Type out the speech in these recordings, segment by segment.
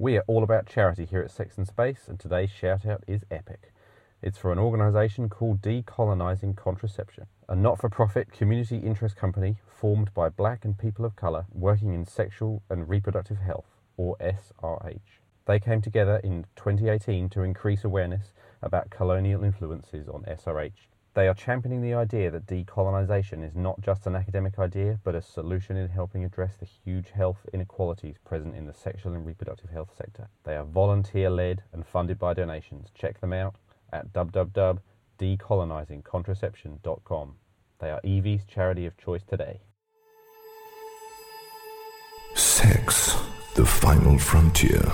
We are all about charity here at Sex in Space, and today's shout out is epic. It's for an organisation called Decolonising Contraception, a not for profit community interest company formed by black and people of colour working in sexual and reproductive health, or SRH. They came together in 2018 to increase awareness about colonial influences on SRH they are championing the idea that decolonisation is not just an academic idea, but a solution in helping address the huge health inequalities present in the sexual and reproductive health sector. They are volunteer led and funded by donations. Check them out at www.decolonisingcontraception.com. They are Evie's charity of choice today. Sex, the final frontier.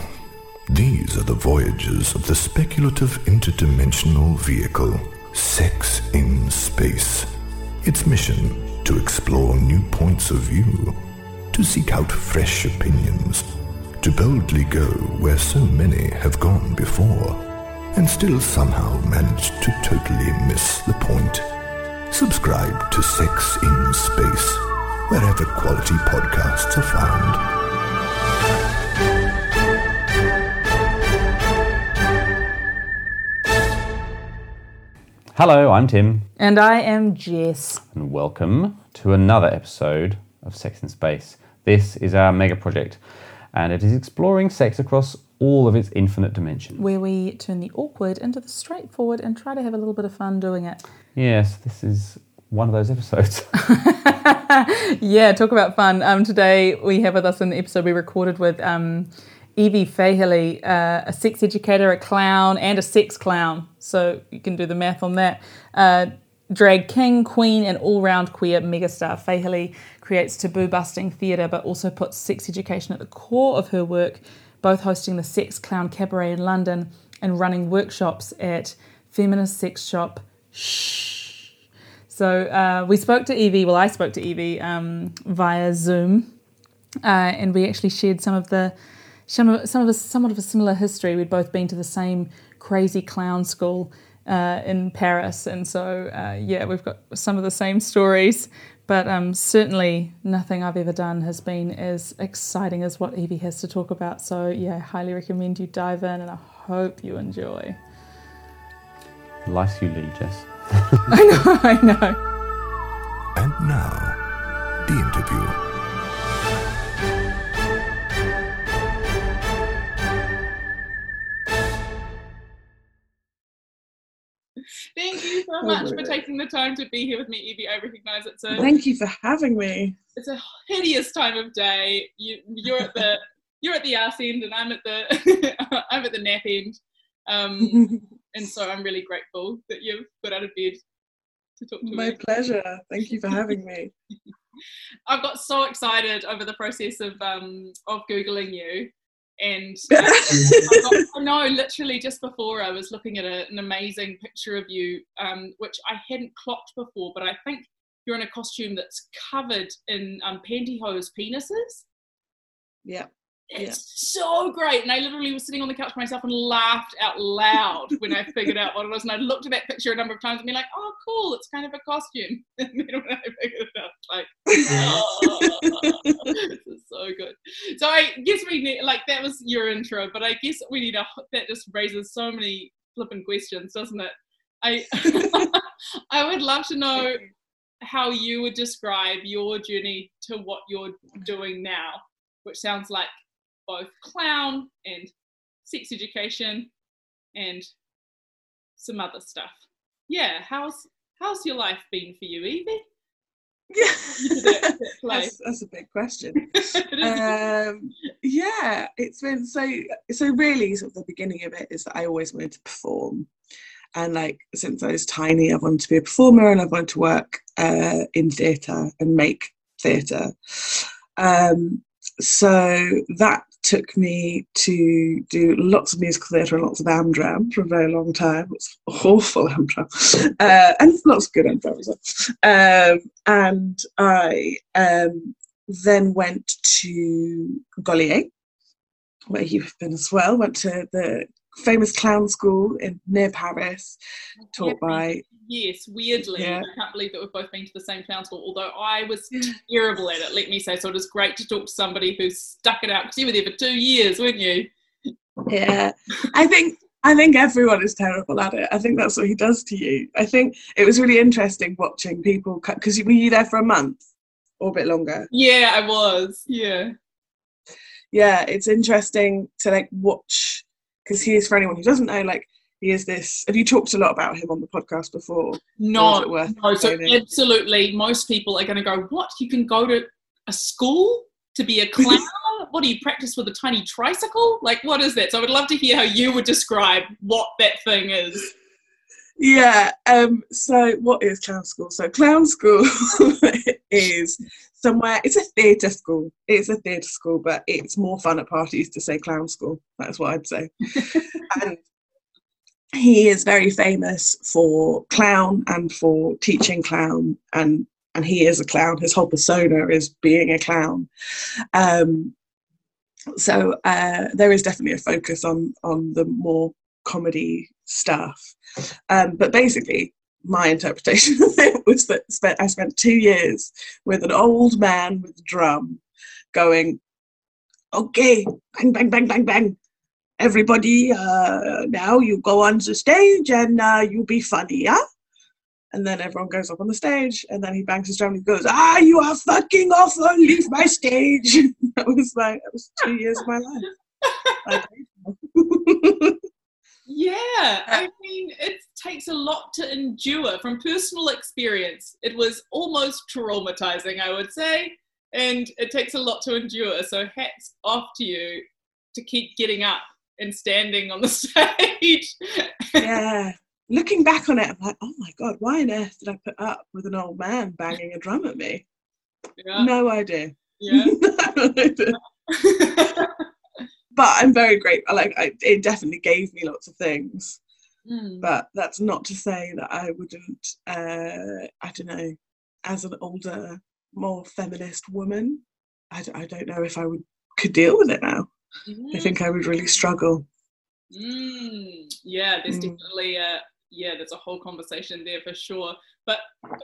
These are the voyages of the speculative interdimensional vehicle Sex in Space. Its mission to explore new points of view, to seek out fresh opinions, to boldly go where so many have gone before, and still somehow manage to totally miss the point. Subscribe to Sex in Space, wherever quality podcasts are found. Hello, I'm Tim. And I am Jess. And welcome to another episode of Sex in Space. This is our mega project, and it is exploring sex across all of its infinite dimensions. Where we turn the awkward into the straightforward and try to have a little bit of fun doing it. Yes, this is one of those episodes. yeah, talk about fun. Um, today we have with us an episode we recorded with um, Evie Fahaley, uh, a sex educator, a clown, and a sex clown. So you can do the math on that. Uh, drag king, queen, and all round queer megastar. Fahaley creates taboo busting theatre, but also puts sex education at the core of her work, both hosting the Sex Clown Cabaret in London and running workshops at Feminist Sex Shop. Shh. So uh, we spoke to Evie, well, I spoke to Evie um, via Zoom, uh, and we actually shared some of the some of, some of us somewhat of a similar history. We'd both been to the same crazy clown school uh, in Paris, and so uh, yeah, we've got some of the same stories. But um, certainly nothing I've ever done has been as exciting as what Evie has to talk about. So yeah, I highly recommend you dive in, and I hope you enjoy. Life you lead, Jess. I know, I know. And now, the interview. Thank you so much for taking the time to be here with me, Evie. I recognise it's a thank you for having me. It's a hideous time of day. You you're at the you're at the ass end, and I'm at the I'm at the nap end. Um, and so I'm really grateful that you've got out of bed to talk to My me. My pleasure. Thank you for having me. I've got so excited over the process of um, of googling you and I, know literally just before I was looking at a, an amazing picture of you, um, which I hadn't clocked before, but I think you're in a costume that's covered in um, pantyhose penises. Yeah. It's yeah. so great. And I literally was sitting on the couch by myself and laughed out loud when I figured out what it was. And I looked at that picture a number of times and be like, oh, cool, it's kind of a costume. And then when I figured it out, like, oh, this is so good. So I guess we need, like, that was your intro, but I guess we need a, that just raises so many flipping questions, doesn't it? I, I would love to know how you would describe your journey to what you're doing now, which sounds like both clown and sex education and some other stuff. Yeah, how's how's your life been for you, Evie? Yeah, that's, that's, a big question. um, yeah, it's been so so. Really, sort of the beginning of it is that I always wanted to perform, and like since I was tiny, I wanted to be a performer, and I wanted to work uh, in theatre and make theatre. Um, so that took me to do lots of musical theatre and lots of Amdram for a very long time. It's awful Amdram, uh, and lots of good Amdram as well. Um, and I um, then went to Gaulier, where you've been as well. Went to the famous clown school in near Paris, taught by Yes, weirdly, yeah. I can't believe that we've both been to the same clown school. Although I was terrible at it, let me say. So it was great to talk to somebody who's stuck it out because you were there for two years, weren't you? Yeah, I think I think everyone is terrible at it. I think that's what he does to you. I think it was really interesting watching people because were you there for a month or a bit longer? Yeah, I was. Yeah. Yeah, it's interesting to like watch because he is for anyone who doesn't know, like he is this. Have you talked a lot about him on the podcast before? No, no. So absolutely, most people are going to go, "What? You can go to a school to be a clown? what do you practice with a tiny tricycle? Like, what is that? So I would love to hear how you would describe what that thing is. Yeah. Um, so what is clown school? So clown school is somewhere. It's a theatre school. It's a theatre school, but it's more fun at parties to say clown school. That's what I'd say. and he is very famous for clown and for teaching clown and and he is a clown. His whole persona is being a clown. Um, so uh, there is definitely a focus on on the more comedy stuff. Um, but basically my interpretation of it was that spent, i spent two years with an old man with a drum going okay bang bang bang bang bang everybody, uh, now you go on the stage and uh, you be funny, yeah? And then everyone goes up on the stage, and then he bangs his drum and goes, "Ah, you are fucking awful! Leave my stage." that was like that was two years of my life. yeah, I mean, it takes a lot to endure. From personal experience, it was almost traumatizing, I would say, and it takes a lot to endure. So hats off to you to keep getting up and standing on the stage. yeah. Looking back on it, I'm like, oh my God, why on earth did I put up with an old man banging a drum at me? Yeah. No idea. Yeah. but I'm very grateful. Like, I, it definitely gave me lots of things. Mm. But that's not to say that I wouldn't, uh, I don't know, as an older, more feminist woman, I, I don't know if I would could deal with it now. Mm. I think I would really struggle. Mm. Yeah, there's mm. definitely a yeah, there's a whole conversation there for sure. But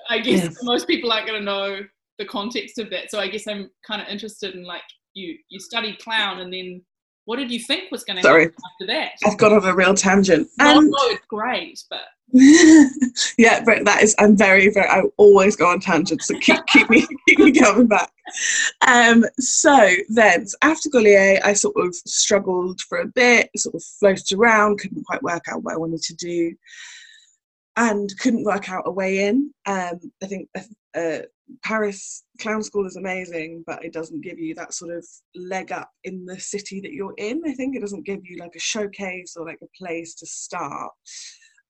I guess yes. most people aren't going to know the context of that. So I guess I'm kind of interested in like you you studied clown and then what did you think was going to happen after that? I've got on a real tangent. No, um, no, it's great, but yeah, but that is I'm very very I always go on tangents, so keep keep me keep me coming back. Um, so then after Gaulier, I sort of struggled for a bit, sort of floated around, couldn't quite work out what I wanted to do, and couldn't work out a way in. Um, I think uh, Paris Clown School is amazing, but it doesn't give you that sort of leg up in the city that you're in. I think it doesn't give you like a showcase or like a place to start.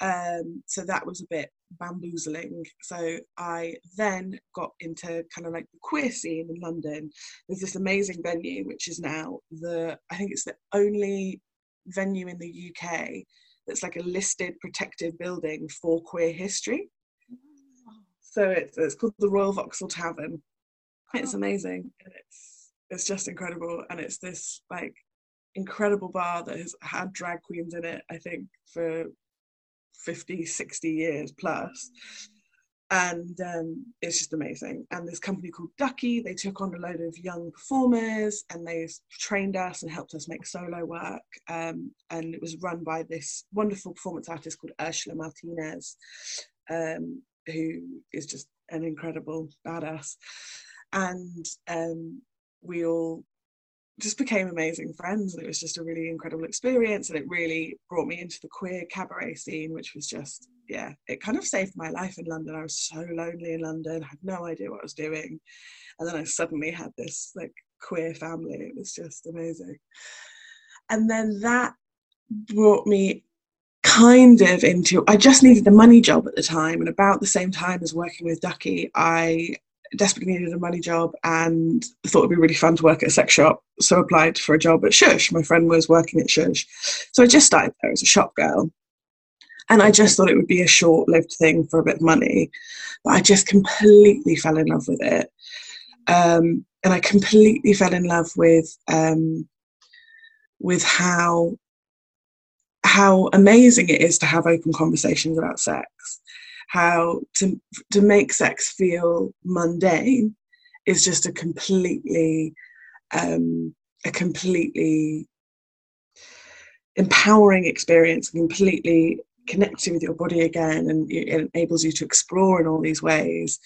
Um, so that was a bit bamboozling. So I then got into kind of like the queer scene in London. There's this amazing venue, which is now the, I think it's the only venue in the UK that's like a listed protected building for queer history. So it's, it's called the Royal Vauxhall Tavern. It's amazing and it's it's just incredible and it's this like incredible bar that has had drag queens in it I think for 50, 60 years plus. And um, it's just amazing. And this company called Duckie, they took on a load of young performers and they trained us and helped us make solo work. Um, and it was run by this wonderful performance artist called Ursula Martinez, um, who is just an incredible badass. And um, we all just became amazing friends it was just a really incredible experience and it really brought me into the queer cabaret scene which was just yeah it kind of saved my life in london. I was so lonely in london had no idea what i was doing and then i suddenly had this like queer family. It was just amazing. And then that brought me kind of into i just needed a money job at the time and about the same time as working with Duckie i desperately needed a money job and thought it'd be really fun to work at a sex shop. So applied for a job at Shush. My friend was working at Shush. So I just started there as a shop girl. And I just thought it would be a short lived thing for a bit of money. But I just completely fell in love with it. Um, and I completely fell in love with um, with how how amazing it is to have open conversations about sex how to to make sex feel mundane is just a completely um, a completely empowering experience, completely connecting with your body again, and it enables you to explore in all these ways.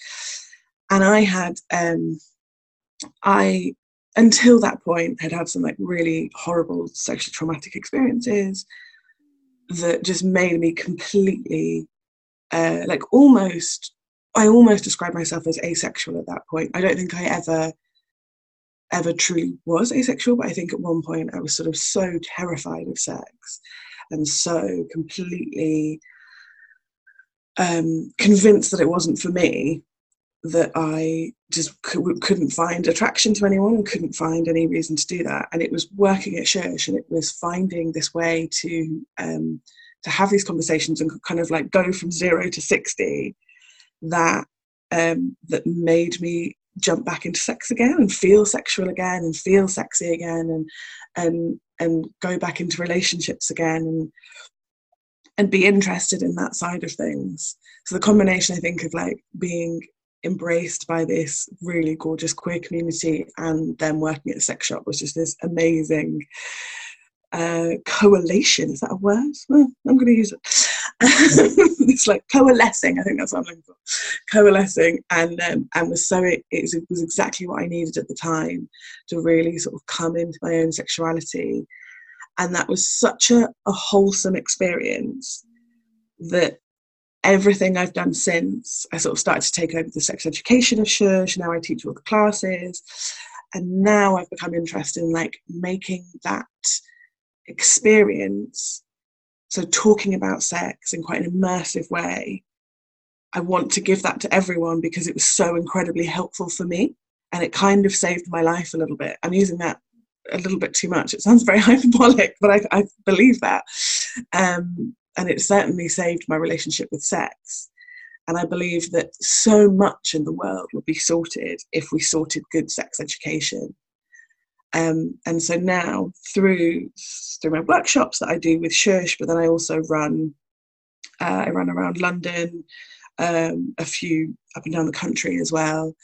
And I had, um, I until that point had had some like really horrible sexually traumatic experiences that just made me completely uh, like almost I almost describe myself as asexual at that point. I don't think I ever ever truly was asexual, but I think at one point I was sort of so terrified of sex and so completely um, convinced that it wasn't for me that I just couldn't find attraction to anyone and couldn't find any reason to do that. And it was working at Shush and it was finding this way to um, to have these conversations and kind of like go from zero to sixty that um, that made me jump back into sex again and feel sexual again and feel sexy again and and and go back into relationships again and and be interested in that side of things. So the combination, I think, of like being embraced by this really gorgeous queer community and then working at a sex shop was just this amazing uh, coalition. Is that a word? Well, I'm going to use it. it's like coalescing. I think that's what I'm looking for. Coalescing, and um, and was so it, it was exactly what I needed at the time to really sort of come into my own sexuality, and that was such a, a wholesome experience that everything I've done since, I sort of started to take over the sex education of Shush. Now I teach all the classes. And now I've become interested in like making that experience, so talking about sex in quite an immersive way. I want to give that to everyone because it was so incredibly helpful for me and it kind of saved my life a little bit. I'm using that a little bit too much. It sounds very hyperbolic, but I, I believe that. Um, and it certainly saved my relationship with sex. And I believe that so much in the world would be sorted if we sorted good sex education. Um, and so now through through my workshops that I do with Shush, but then I also run uh, I run around London, um, a few up and down the country as well,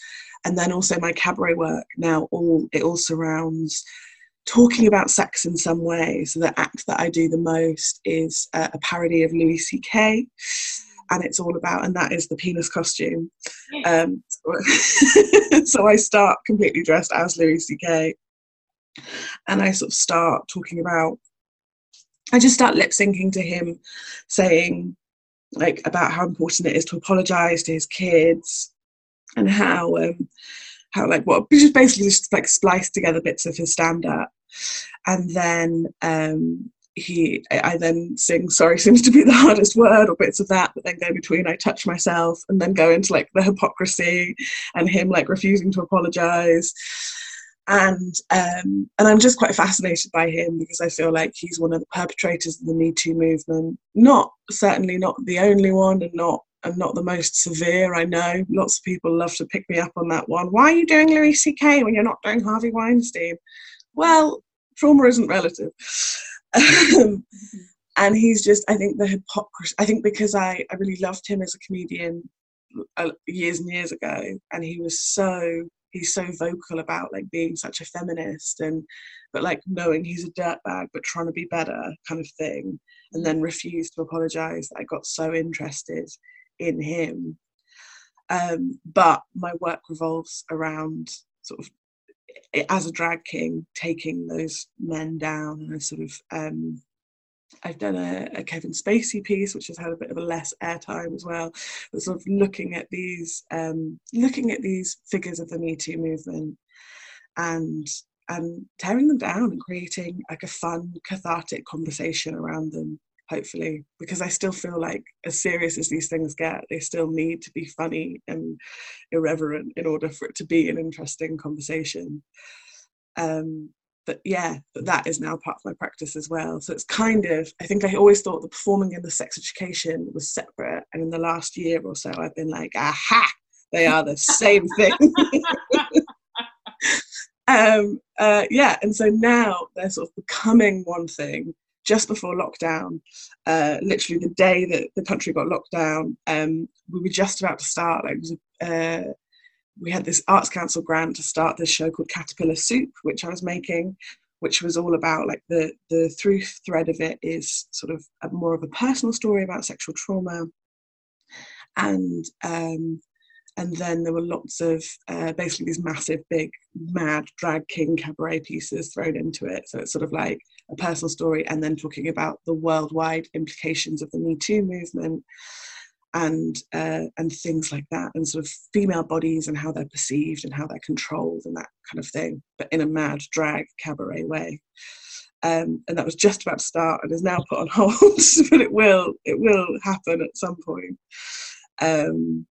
and then also my cabaret work now all it all surrounds talking about sex in some way. So the act that I do the most is a, a parody of Louis C.K. And it's all about, and that is the penis costume. Um, so I start completely dressed as Louis C.K. And I sort of start talking about, I just start lip syncing to him saying, like, about how important it is to apologize to his kids and how um, how like what just basically just like spliced together bits of his stand up and then um he I then sing sorry seems to be the hardest word or bits of that but then go between I touch myself and then go into like the hypocrisy and him like refusing to apologize and um and I'm just quite fascinated by him because I feel like he's one of the perpetrators of the Me Too movement not certainly not the only one and not I'm not the most severe, I know. Lots of people love to pick me up on that one. Why are you doing Louis C.K. when you're not doing Harvey Weinstein? Well, trauma isn't relative. Um, and he's just, I think, the hypocrisy. I think because I, I really loved him as a comedian uh, years and years ago, and he was so he's so vocal about like being such a feminist and but like knowing he's a dirtbag but trying to be better kind of thing and then refused to apologize i got so interested in him. Um, but my work revolves around sort of as a drag king taking those men down and sort of um, I've done a, a, Kevin Spacey piece, which has had a bit of a less airtime as well, but sort of looking at these, um, looking at these figures of the Me Too movement, and and tearing them down and creating like a fun, cathartic conversation around them hopefully because i still feel like as serious as these things get they still need to be funny and irreverent in order for it to be an interesting conversation. Um, but yeah that is now part of my practice as well so it's kind of i think i always thought the performing and the sex education was separate and in the last year or so i've been like aha they are the same thing um, uh, yeah and so now they're sort of becoming one thing just before lockdown, uh, literally the day that the country got locked down, um, we were just about to start. Like, it uh, we had this Arts Council grant to start this show called Caterpillar Soup, which I was making, which was all about like the the through thread of it is sort of a, more of a personal story about sexual trauma. And um, and then there were lots of uh, basically these massive big mad drag king cabaret pieces thrown into it. So it's sort of like a personal story and then talking about the worldwide implications of the me too movement and uh, and things like that and sort of female bodies and how they're perceived and how they're controlled and that kind of thing but in a mad drag cabaret way. Um, and that was just about to start and is now put on hold but it will it will happen at some point. Um,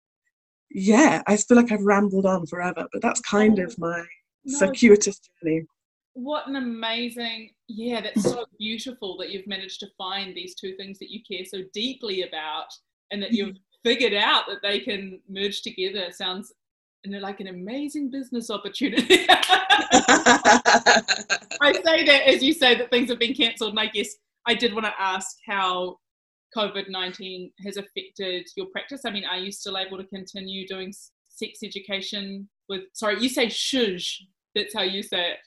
yeah, I feel like I've rambled on forever, but that's kind of my no, circuitous journey. What an amazing, yeah, that's so beautiful that you've managed to find these two things that you care so deeply about and that mm-hmm. you've figured out that they can merge together. Sounds like an amazing business opportunity. I say that as you say that things have been cancelled, and I guess I did want to ask how COVID 19 has affected your practice? I mean, are you still able to continue doing sex education with, sorry, you say shush, that's how you say it.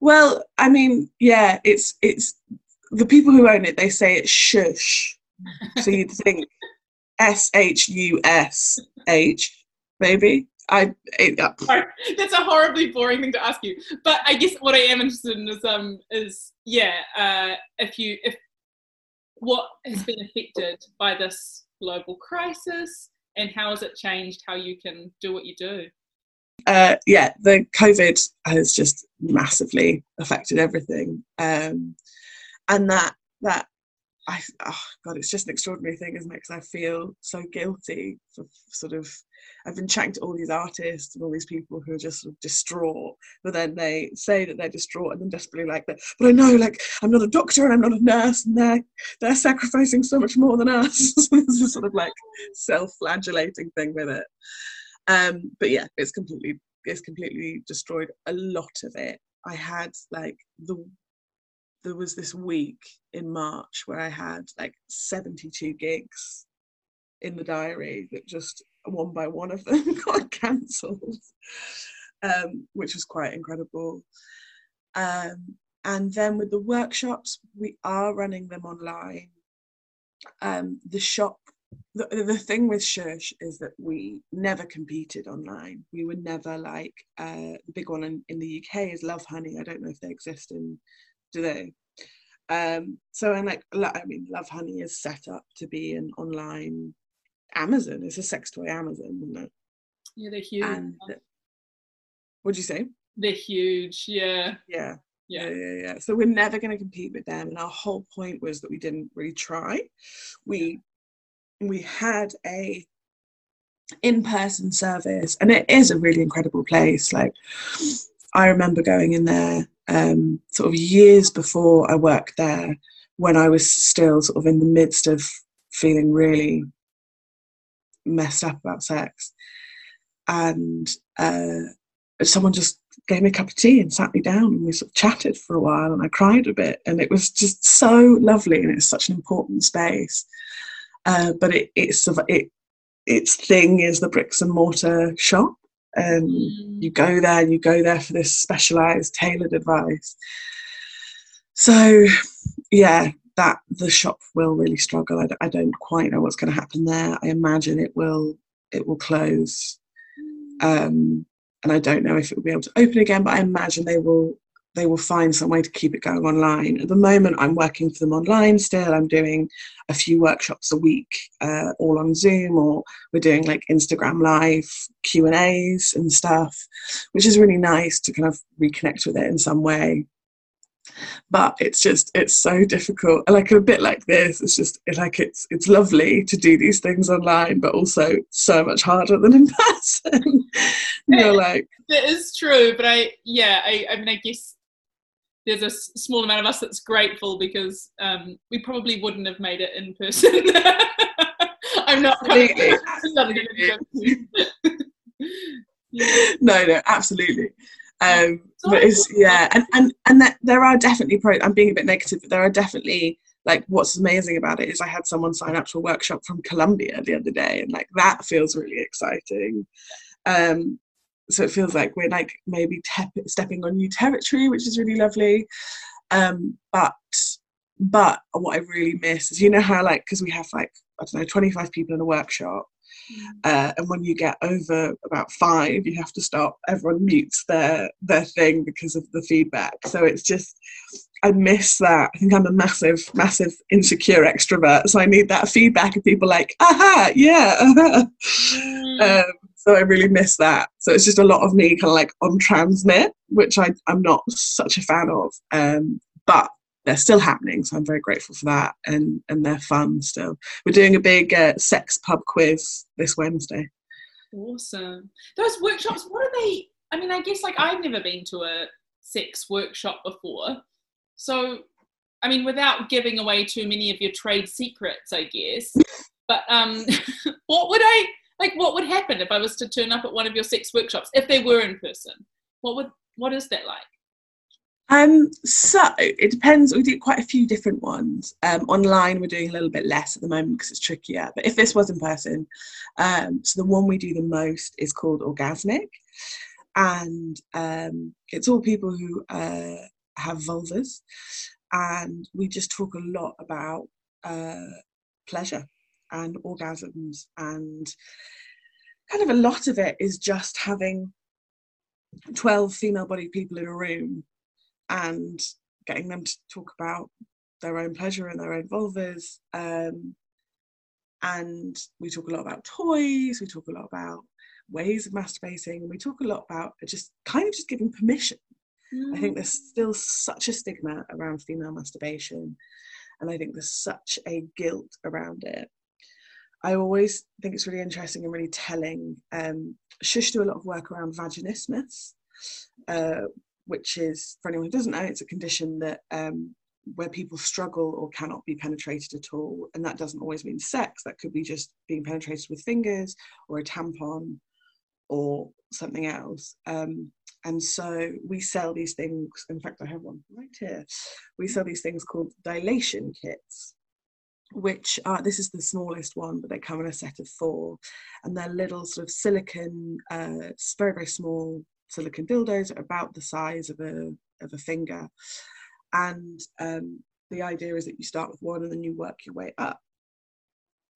Well, I mean, yeah, it's, it's the people who own it, they say it's shush. So you'd think S H U S H, maybe. I it, uh, that's a horribly boring thing to ask you, but I guess what I am interested in is um is yeah uh, if you if what has been affected by this global crisis and how has it changed how you can do what you do? Uh, yeah, the COVID has just massively affected everything, um, and that that I oh god, it's just an extraordinary thing, isn't it? Because I feel so guilty for sort of. I've been chatting to all these artists and all these people who are just sort of distraught, but then they say that they're distraught and then desperately like that. But I know, like, I'm not a doctor and I'm not a nurse, and they're they're sacrificing so much more than us. so there's a sort of like self-flagellating thing with it. Um, but yeah, it's completely it's completely destroyed a lot of it. I had like the there was this week in March where I had like 72 gigs in the diary that just one by one of them got cancelled, um, which was quite incredible. Um, and then with the workshops, we are running them online. Um, the shop, the, the thing with Shush is that we never competed online. We were never like uh, the big one in, in the UK is Lovehoney. I don't know if they exist in do they? Um, so and like I mean, Lovehoney is set up to be an online Amazon. It's a sex toy Amazon, isn't it? Yeah, they're huge. And, what'd you say? They're huge. Yeah. Yeah. Yeah. yeah, yeah, yeah. So we're never going to compete with them, and our whole point was that we didn't really try. We we had a in-person service, and it is a really incredible place. Like I remember going in there um, sort of years before I worked there, when I was still sort of in the midst of feeling really messed up about sex. And uh, someone just gave me a cup of tea and sat me down and we sort of chatted for a while and I cried a bit and it was just so lovely and it's such an important space. Uh, but it, it's it, its thing is the bricks and mortar shop and mm. you go there and you go there for this specialized tailored advice. So yeah that the shop will really struggle. I, I don't quite know what's going to happen there. I imagine it will it will close. Um, and i don't know if it will be able to open again but i imagine they will they will find some way to keep it going online. At the moment, I'm working for them online still. I'm doing a few workshops a week, uh, all on Zoom, or we're doing like Instagram live Q and A's and stuff, which is really nice to kind of reconnect with it in some way. But it's just it's so difficult. Like a bit like this, it's just like it's it's lovely to do these things online, but also so much harder than in person. You're like it is true, but I yeah I I mean I guess there's a small amount of us that's grateful because um, we probably wouldn't have made it in person. I'm not. Absolutely. no, no, absolutely. Um, but it's yeah, and and and that, there are definitely pro. I'm being a bit negative, but there are definitely like what's amazing about it is I had someone sign up to a workshop from Colombia the other day, and like that feels really exciting. Um, so it feels like we're like maybe te- stepping on new territory, which is really lovely. Um, but but what I really miss is you know how like because we have like I don't know 25 people in a workshop. Mm. Uh, and when you get over about five, you have to stop. Everyone mutes their their thing because of the feedback. So it's just I miss that. I think I'm a massive, massive insecure extrovert, so I need that feedback of people like, aha, yeah. Mm. Um, so I really miss that. So it's just a lot of me kind of like on transmit, which I, I'm not such a fan of. Um, but they're still happening, so I'm very grateful for that, and and they're fun still. We're doing a big uh, sex pub quiz this Wednesday. Awesome. Those workshops, what are they? I mean, I guess like I've never been to a sex workshop before, so I mean, without giving away too many of your trade secrets, I guess. But um, what would I like? What would happen if I was to turn up at one of your sex workshops if they were in person? What would what is that like? Um, so it depends. We do quite a few different ones. Um, online, we're doing a little bit less at the moment because it's trickier. But if this was in person, um, so the one we do the most is called Orgasmic, and um, it's all people who uh, have vulvas, and we just talk a lot about uh, pleasure and orgasms, and kind of a lot of it is just having 12 female-bodied people in a room and getting them to talk about their own pleasure and their own vulvas. Um, and we talk a lot about toys, we talk a lot about ways of masturbating, we talk a lot about just kind of just giving permission. Mm. I think there's mm. still such a stigma around female masturbation, and I think there's such a guilt around it. I always think it's really interesting and really telling. Um, Shush do a lot of work around vaginismus, uh, which is, for anyone who doesn't know, it's a condition that um, where people struggle or cannot be penetrated at all. And that doesn't always mean sex, that could be just being penetrated with fingers or a tampon or something else. Um, and so we sell these things, in fact, I have one right here. We sell these things called dilation kits. Which are this is the smallest one, but they come in a set of four, and they're little sort of silicon, uh, very very small silicon dildos about the size of a, of a finger. And um, the idea is that you start with one and then you work your way up.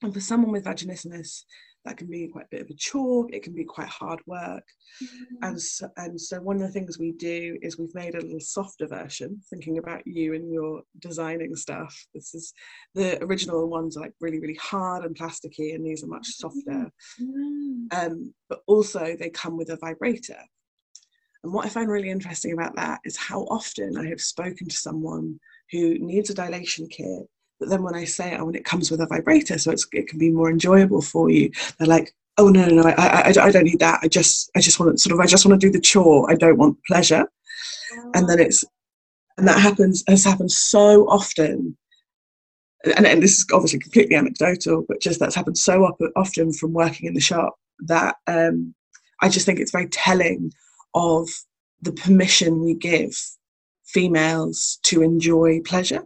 And for someone with vaginismus, that can be quite a bit of a chore. It can be quite hard work. Mm-hmm. And, so, and so one of the things we do is we've made a little softer version, thinking about you and your designing stuff. This is the original ones are like really, really hard and plasticky, and these are much softer. Mm-hmm. Um, but also they come with a vibrator. And what I find really interesting about that is how often I have spoken to someone who needs a dilation kit, but then when I say, oh, and it comes with a vibrator, so it can be more enjoyable for you, they're like, oh no, no, no, I, I, I don't need that. I just, I just want to sort of, I just want to do the chore. I don't want pleasure. And then it's, and that happens, has happened so often. And, and this is obviously completely anecdotal, but just that's happened so often from working in the shop that um, I just think it's very telling of the permission we give females to enjoy pleasure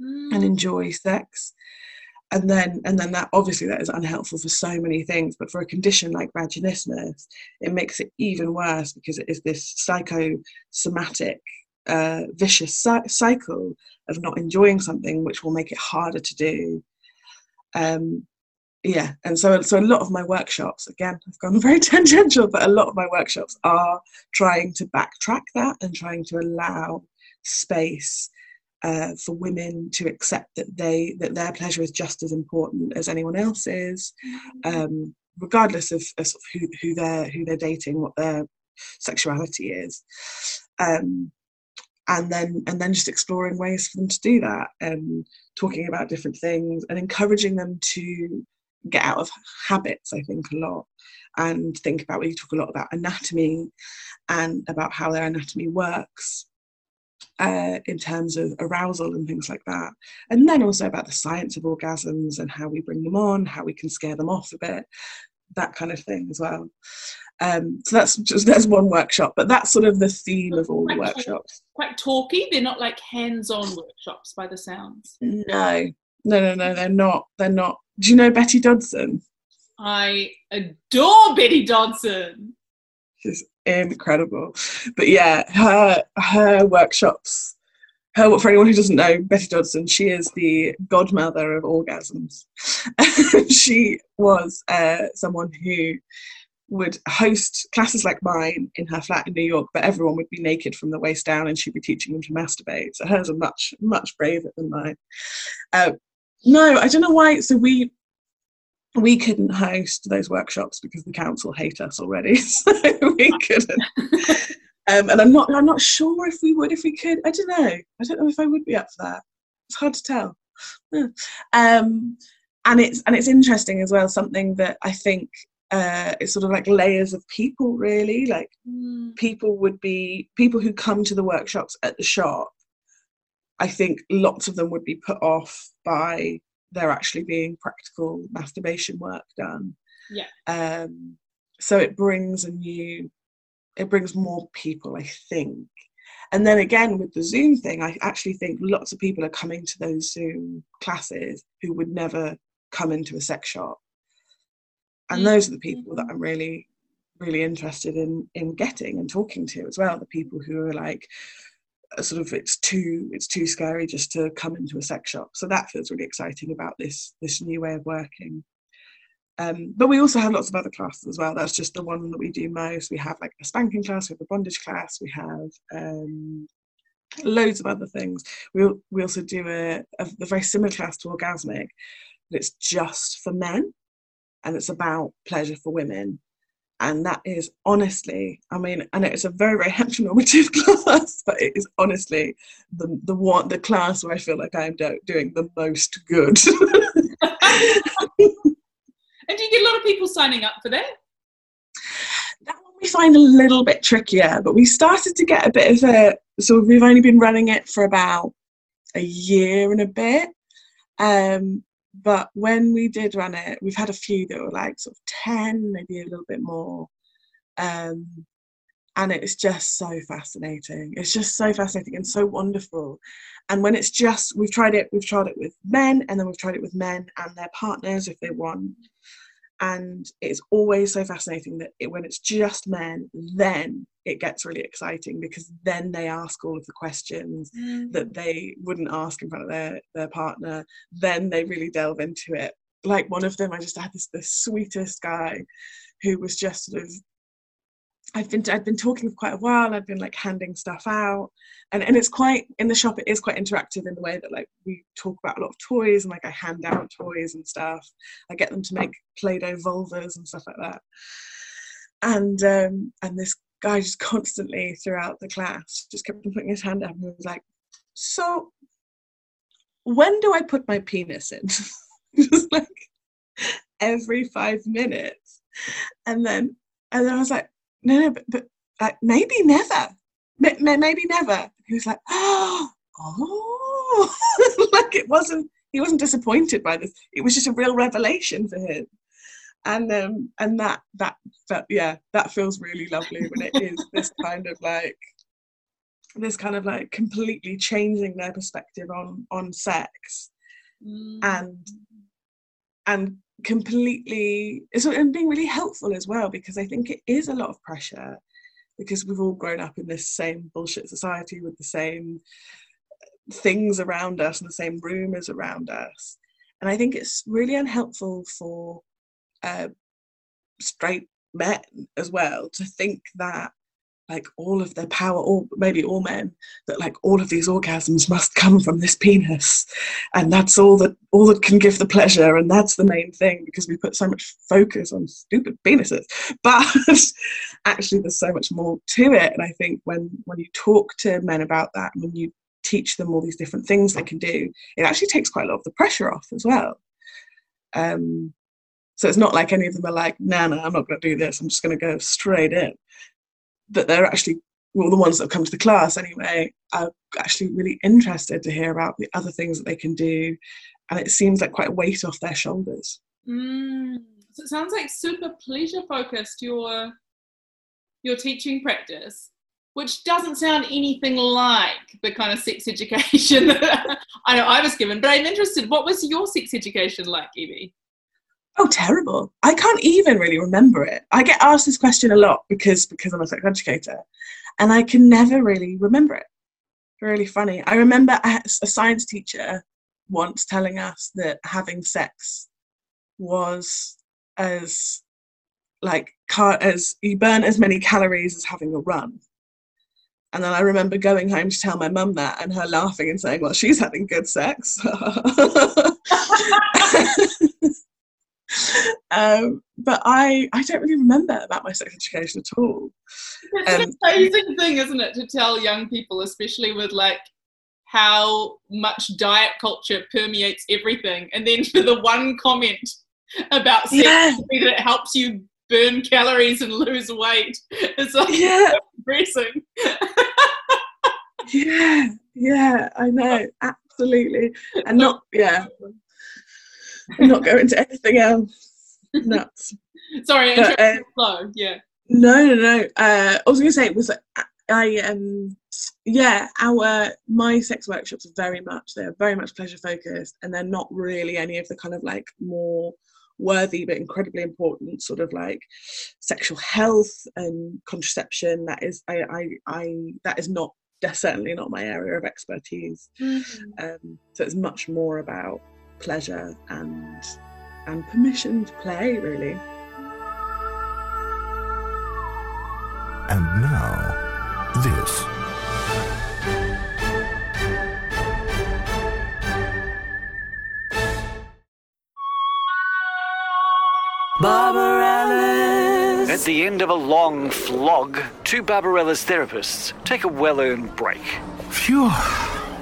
mm. and enjoy sex and then and then that obviously that is unhelpful for so many things but for a condition like vaginismus it makes it even worse because it is this psychosomatic uh, vicious cycle of not enjoying something which will make it harder to do um, yeah and so so a lot of my workshops again i've gone very tangential but a lot of my workshops are trying to backtrack that and trying to allow space uh, for women to accept that they that their pleasure is just as important as anyone else's mm-hmm. um, regardless of, of, who, who they're who they're dating what their sexuality is. Um, and then and then just exploring ways for them to do that and talking about different things and encouraging them to get out of habits, I think, a lot, and think about we talk a lot about anatomy and about how their anatomy works uh, in terms of arousal and things like that. And then also about the science of orgasms and how we bring them on, how we can scare them off a bit, that kind of thing as well. Um, so that's just that's one workshop, but that's sort of the theme of all the workshops. Quite talky. They're not like hands-on workshops by the sounds. No, no, no, no. They're not. They're not. Do you know Betty Dodson? I adore Betty Dodson. She's incredible. But yeah, her her workshops. Her, for anyone who doesn't know, Betty Dodson, she is the godmother of orgasms. she was uh, someone who would host classes like mine in her flat in New York, but everyone would be naked from the waist down and she'd be teaching them to masturbate. So hers are much, much braver than mine. Uh, no, I don't know why. So we we couldn't host those workshops because the council hate us already, so we couldn't. Um, and I'm not I'm not sure if we would if we could. I don't know. I don't know if I would be up for that. It's hard to tell. Um, and it's and it's interesting as well. Something that I think uh, it's sort of like layers of people really. Like mm. people would be people who come to the workshops at the shop. I think lots of them would be put off by there actually being practical masturbation work done. Yeah. Um, so it brings a new, it brings more people, I think. And then again with the Zoom thing, I actually think lots of people are coming to those Zoom classes who would never come into a sex shop. And those are the people that I'm really, really interested in in getting and talking to as well. The people who are like, sort of it's too it's too scary just to come into a sex shop. So that feels really exciting about this this new way of working. Um, but we also have lots of other classes as well. That's just the one that we do most. We have like a spanking class we have a bondage class we have um, loads of other things. We, we also do a, a, a very similar class to orgasmic but it's just for men and it's about pleasure for women and that is honestly i mean and it's a very very heteronormative class but it is honestly the the one the class where i feel like i'm do- doing the most good. And do you get a lot of people signing up for that? That one we find a little bit trickier but we started to get a bit of a so we've only been running it for about a year and a bit. Um, but when we did run it, we've had a few that were like sort of 10, maybe a little bit more. Um, and it's just so fascinating. It's just so fascinating and so wonderful. And when it's just, we've tried it, we've tried it with men, and then we've tried it with men and their partners if they want and it's always so fascinating that it, when it's just men then it gets really exciting because then they ask all of the questions mm. that they wouldn't ask in front of their, their partner then they really delve into it like one of them i just had this the sweetest guy who was just sort of I've been I've been talking for quite a while. I've been like handing stuff out, and and it's quite in the shop. It is quite interactive in the way that like we talk about a lot of toys and like I hand out toys and stuff. I get them to make Play-Doh vulvas and stuff like that. And um, and this guy just constantly throughout the class just kept putting his hand up and was like, "So, when do I put my penis in?" just like every five minutes, and then and then I was like no, no, but, but like maybe never, maybe never. He was like, oh, oh, like it wasn't. He wasn't disappointed by this. It was just a real revelation for him, and um, and that that that yeah, that feels really lovely when it is this kind of like this kind of like completely changing their perspective on on sex mm. and and completely and being really helpful as well because I think it is a lot of pressure because we've all grown up in this same bullshit society with the same things around us and the same rumors around us. And I think it's really unhelpful for uh, straight men as well to think that like all of their power, or maybe all men, that like all of these orgasms must come from this penis, and that's all that all that can give the pleasure, and that's the main thing because we put so much focus on stupid penises. But actually, there's so much more to it, and I think when when you talk to men about that, when you teach them all these different things they can do, it actually takes quite a lot of the pressure off as well. Um, so it's not like any of them are like, nah, nah, I'm not going to do this. I'm just going to go straight in that they're actually well the ones that have come to the class anyway are actually really interested to hear about the other things that they can do and it seems like quite a weight off their shoulders mm. so it sounds like super pleasure focused your your teaching practice which doesn't sound anything like the kind of sex education that I know I was given. But I'm interested, what was your sex education like, Evie? Oh, terrible! I can't even really remember it. I get asked this question a lot because because I'm a sex educator, and I can never really remember it. Really funny. I remember a science teacher once telling us that having sex was as like car as you burn as many calories as having a run. And then I remember going home to tell my mum that and her laughing and saying, Well, she's having good sex. um, but I, I don't really remember about my sex education at all. It's um, an amazing thing, isn't it, to tell young people, especially with like how much diet culture permeates everything, and then for the one comment about sex yeah. that it helps you burn calories and lose weight. It's like yeah. depressing. yeah, yeah, I know, absolutely. And not yeah. I'm not going to anything else. Nuts. Sorry, but, uh, flow. Yeah. No, no, no. Uh, I was going to say it was I um yeah our my sex workshops are very much they're very much pleasure focused and they're not really any of the kind of like more worthy but incredibly important sort of like sexual health and contraception that is i i, I that is not that's certainly not my area of expertise mm-hmm. um, so it's much more about pleasure and and permission to play really and now this Barbarella's. At the end of a long flog, two Barbarella's therapists take a well earned break. Phew.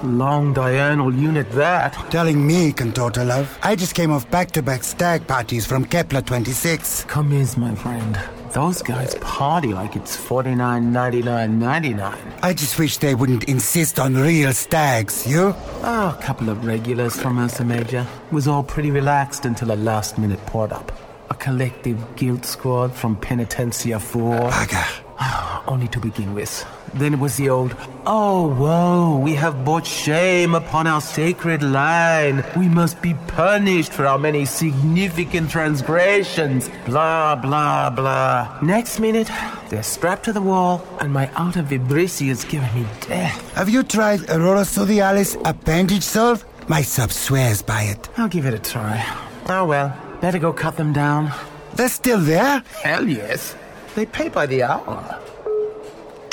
Long diurnal unit that. Telling me, Contorta love. I just came off back to back stag parties from Kepler 26. Come in, my friend. Those guys party like it's forty nine ninety nine ninety nine. I just wish they wouldn't insist on real stags, you? Oh, a couple of regulars from Ursa Major. Was all pretty relaxed until a last minute poured up. A collective guilt squad from Penitencia 4. Bugger. Only to begin with. Then it was the old, oh, woe, we have brought shame upon our sacred line. We must be punished for our many significant transgressions. Blah, blah, blah. Next minute, they're strapped to the wall, and my outer vibrissi is giving me death. Have you tried Aurora Sodialis appendage salve? My sub swears by it. I'll give it a try. Oh well, better go cut them down. They're still there? Hell yes. They pay by the hour.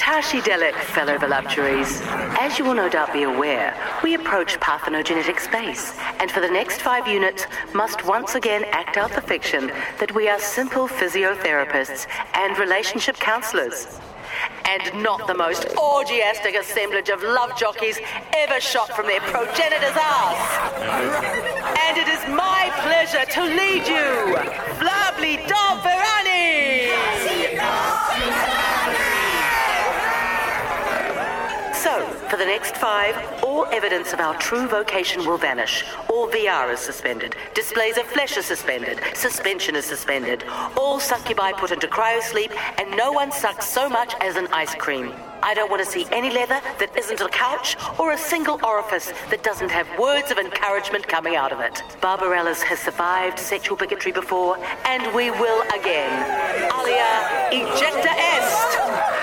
Tashi Delek, fellow voluptuaries. As you will no doubt be aware, we approach parthenogenetic space, and for the next five units, must once again act out the fiction that we are simple physiotherapists and relationship counselors. And not the most orgiastic assemblage of love jockeys ever shot from their progenitor's ass. And it is my pleasure to lead you, Flably Dom for the next five, all evidence of our true vocation will vanish. All VR is suspended. Displays of flesh are suspended. Suspension is suspended. All succubi put into cryosleep, and no one sucks so much as an ice cream. I don't want to see any leather that isn't a couch or a single orifice that doesn't have words of encouragement coming out of it. Barbarella's has survived sexual bigotry before, and we will again. Alia ejecta est!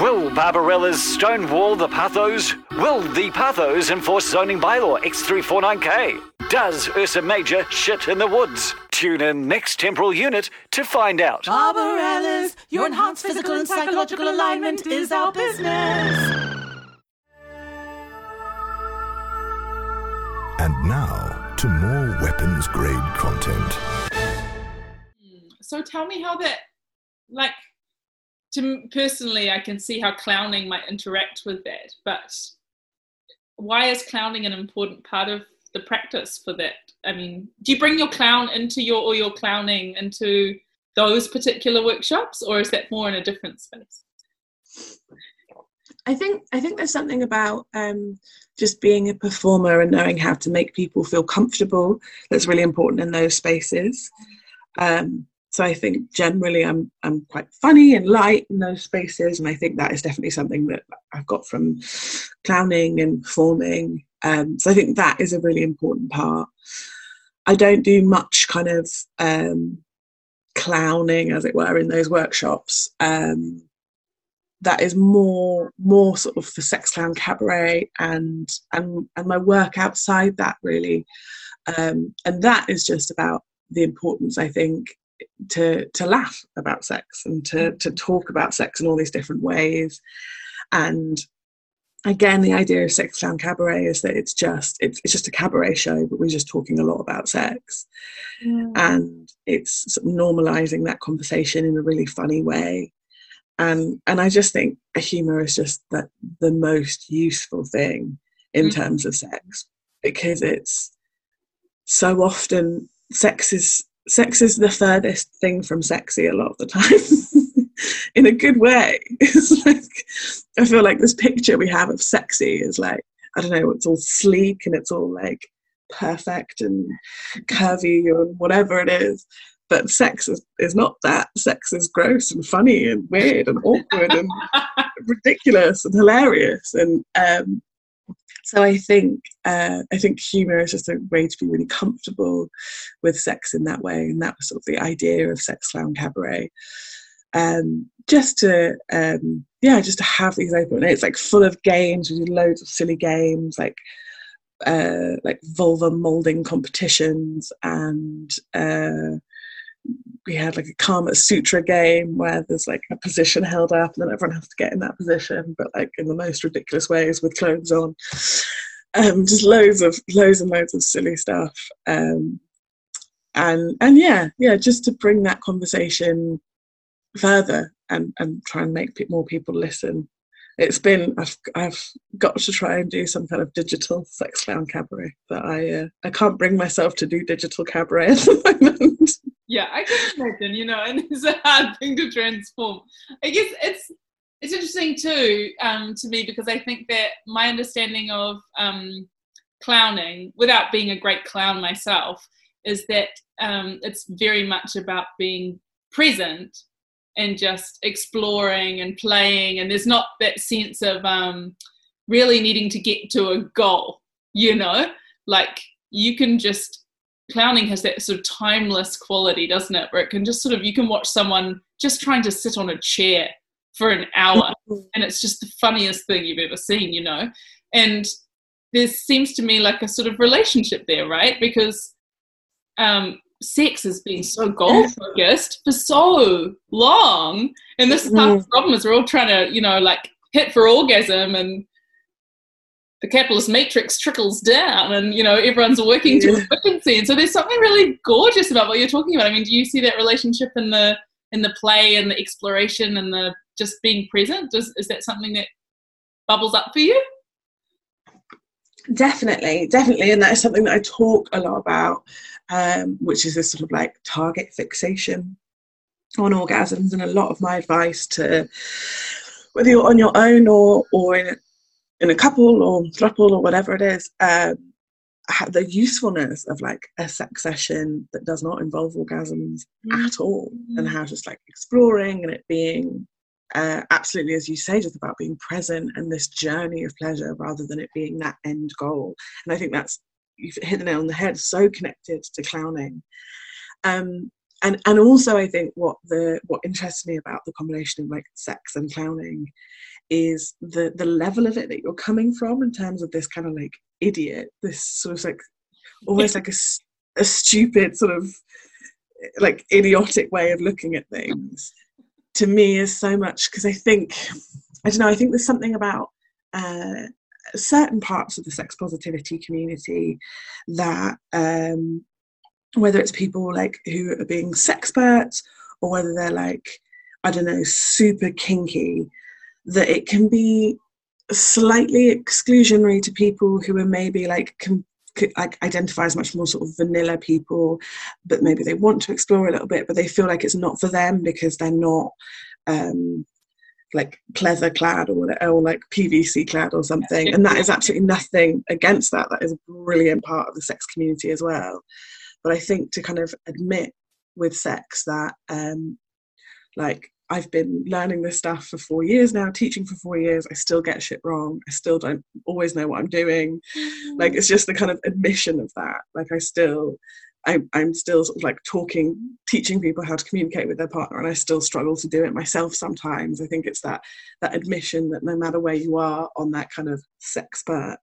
Will Barbarella's stonewall the pathos? Will the pathos enforce zoning bylaw X349K? Does Ursa Major shit in the woods? Tune in next temporal unit to find out. Barbarella's, your enhanced physical and psychological alignment is our business. And now to more weapons grade content. So tell me how that, like, to personally, I can see how clowning might interact with that. But why is clowning an important part of the practice for that? I mean, do you bring your clown into your or your clowning into those particular workshops, or is that more in a different space? I think I think there's something about um, just being a performer and knowing how to make people feel comfortable that's really important in those spaces. Um, so I think generally I'm I'm quite funny and light in those spaces, and I think that is definitely something that I've got from clowning and performing. Um, so I think that is a really important part. I don't do much kind of um, clowning, as it were, in those workshops. Um, that is more more sort of for sex clown cabaret and and and my work outside that really um, and that is just about the importance i think to to laugh about sex and to to talk about sex in all these different ways and again the idea of sex clown cabaret is that it's just it's, it's just a cabaret show but we're just talking a lot about sex mm. and it's sort of normalizing that conversation in a really funny way and and i just think a humor is just that the most useful thing in mm. terms of sex because it's so often sex is sex is the furthest thing from sexy a lot of the time. In a good way. It's like i feel like this picture we have of sexy is like i don't know it's all sleek and it's all like perfect and curvy or whatever it is. But sex is, is not that. Sex is gross and funny and weird and awkward and ridiculous and hilarious. And um, so I think uh, I think humor is just a way to be really comfortable with sex in that way, and that was sort of the idea of Sex Clown Cabaret. Um, just to um, yeah, just to have these open. It's like full of games. We do loads of silly games like uh, like vulva molding competitions and uh, we had like a Kama Sutra game where there's like a position held up and then everyone has to get in that position, but like in the most ridiculous ways with clothes on. Um, just loads of loads and loads of silly stuff. Um, and and yeah, yeah, just to bring that conversation further and and try and make more people listen. It's been I've I've got to try and do some kind of digital sex clown cabaret, but I uh, I can't bring myself to do digital cabaret at the moment. Yeah, I can imagine, you know, and it's a hard thing to transform. I guess it's it's interesting too um, to me because I think that my understanding of um, clowning, without being a great clown myself, is that um, it's very much about being present and just exploring and playing, and there's not that sense of um, really needing to get to a goal. You know, like you can just clowning has that sort of timeless quality, doesn't it? Where it can just sort of you can watch someone just trying to sit on a chair for an hour, and it's just the funniest thing you've ever seen, you know. And there seems to me like a sort of relationship there, right? Because um, sex has been so goal focused for so long, and this is part of the problem is we're all trying to, you know, like hit for orgasm and the capitalist matrix trickles down and you know everyone's working to efficiency and so there's something really gorgeous about what you're talking about. I mean do you see that relationship in the in the play and the exploration and the just being present? Does, is that something that bubbles up for you? Definitely definitely. And that is something that i talk a lot about um, which is this sort of like target fixation on orgasms. And a lot of my advice to whether you're on your own or or in in a couple or throuple or whatever it is, um, the usefulness of like a sex session that does not involve orgasms mm-hmm. at all, and how just like exploring and it being uh, absolutely, as you say, just about being present and this journey of pleasure rather than it being that end goal. And I think that's you've hit the nail on the head. So connected to clowning. Um, and and also I think what the what interests me about the combination of like sex and clowning is the the level of it that you're coming from in terms of this kind of like idiot, this sort of like almost like a, a stupid sort of like idiotic way of looking at things to me is so much because I think I don't know I think there's something about uh, certain parts of the sex positivity community that um, whether it's people like who are being sexperts or whether they're like I don't know super kinky that it can be slightly exclusionary to people who are maybe like com- like identify as much more sort of vanilla people but maybe they want to explore a little bit but they feel like it's not for them because they're not um like pleather clad or whatever, or like PVC clad or something. And that is absolutely nothing against that. That is a brilliant part of the sex community as well. But I think to kind of admit with sex that um like I've been learning this stuff for four years now, teaching for four years. I still get shit wrong. I still don't always know what I'm doing. Like, it's just the kind of admission of that. Like, I still I, I'm still sort of like talking, teaching people how to communicate with their partner, and I still struggle to do it myself sometimes. I think it's that that admission that no matter where you are on that kind of sexpert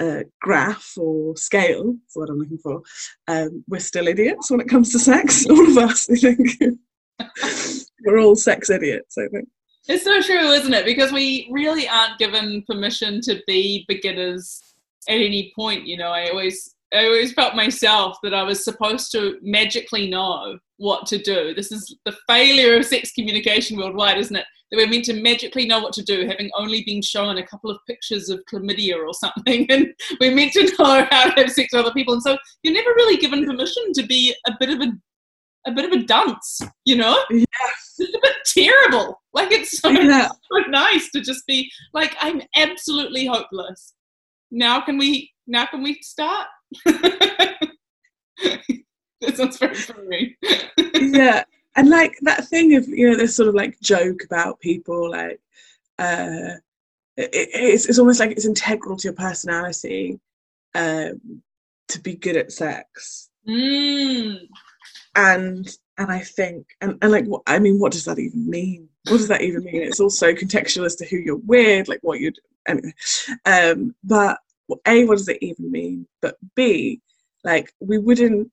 uh, graph or scale, is what I'm looking for, um, we're still idiots when it comes to sex. All of us, I think. we're all sex idiots, I think. It's so true, isn't it? Because we really aren't given permission to be beginners at any point. You know, I always I always felt myself that I was supposed to magically know what to do. This is the failure of sex communication worldwide, isn't it? That we're meant to magically know what to do, having only been shown a couple of pictures of chlamydia or something, and we're meant to know how to have sex with other people. And so you're never really given permission to be a bit of a a bit of a dunce, you know? Yeah. It's a bit terrible. Like it's so, Yeah. so nice to just be like, I'm absolutely hopeless. Now can we now can we start? this sounds very funny. yeah and like that thing of you know this sort of like joke about people like uh it, it's, it's almost like it's integral to your personality um to be good at sex Mm. And and i think and, and like what i mean what does that even mean? What does that even mean? It's also contextual as to who you're with like what you'd anyway. Um but a what does it even mean? But b like we wouldn't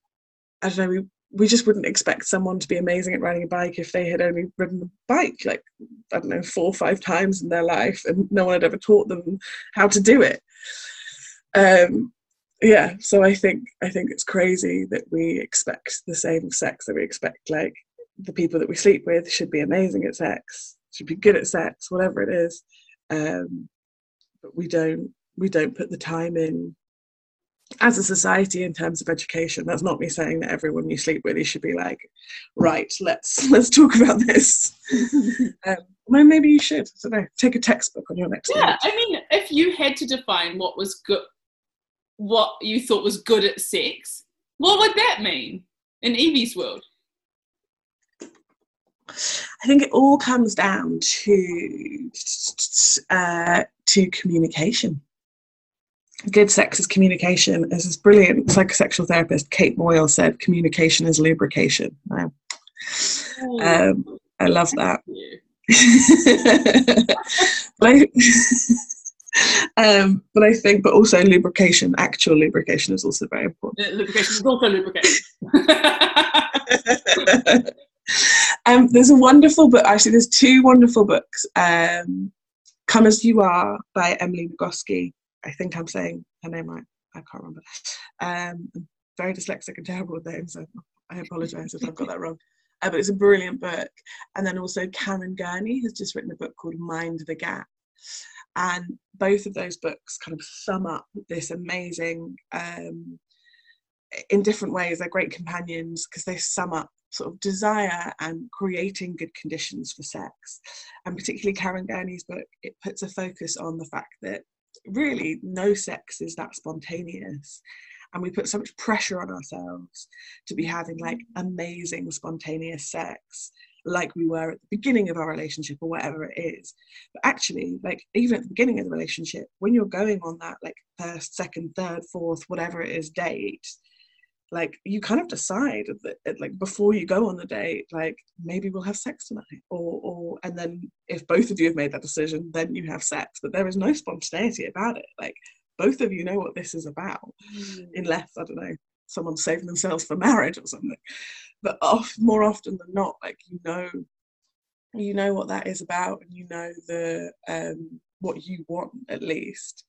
i don't know we we just wouldn't expect someone to be amazing at riding a bike if they had only ridden a bike like i don't know four or five times in their life and no one had ever taught them how to do it. Um yeah so i think i think it's crazy that we expect the same sex that we expect like the people that we sleep with should be amazing at sex should be good at sex whatever it is. Um but we don't we don't put the time in as a society in terms of education. That's not me saying that everyone you sleep with you should be like right let's let's talk about this. Um, well maybe you should. I don't know, take a textbook on your next Yeah. I mean, if you had to define what was good, what you thought was good at sex, what would that mean in Evie's world? I think it all comes down to uh, to communication. Good sex is communication. As this brilliant psychosexual therapist Kate Moyle said, communication is lubrication. Wow. Um, I love that. but I, um, but I think, but also lubrication, actual lubrication is also very important. Uh, Lubrication is also lubrication. um, there's a wonderful book, actually, there's two wonderful books. Um, Come As You Are by Emily Nagoski. I think I'm saying her name right. I can't remember. Um, I'm very dyslexic and terrible with names, so I apologise if I've got that wrong. Uh, but it's a brilliant book. And then also Karen Gurney has just written a book called Mind the Gap. And both of those books kind of sum up this amazing, um, in different ways, they're great companions because they sum up sort of desire and creating good conditions for sex. And particularly Karen Gurney's book, it puts a focus on the fact that really no sex is that spontaneous. And we put so much pressure on ourselves to be having like amazing spontaneous sex like we were at the beginning of our relationship or whatever it is. But actually, like even at the beginning of the relationship, when you're going on that like first, second, third, fourth, whatever it is date, like you kind of decide that like before you go on the date, like maybe we'll have sex tonight, or or and then if both of you have made that decision, then you have sex. But there is no spontaneity about it. Like both of you know what this is about, hmm. unless I don't know someone's saving themselves for marriage or something. But off more often than not like you know you know what that is about and you know the um what you want at least.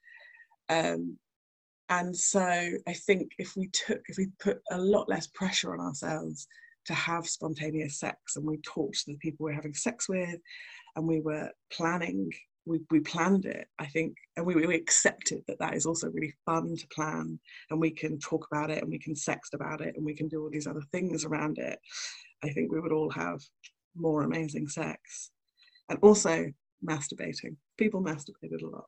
Um and so i think if we took if we put a lot less pressure on ourselves to have spontaneous sex and we talked to the people we're having sex with and we were planning we, we planned it i think and we, we accepted that that is also really fun to plan and we can talk about it and we can sext about it and we can do all these other things around it i think we would all have more amazing sex and also masturbating people masturbated a lot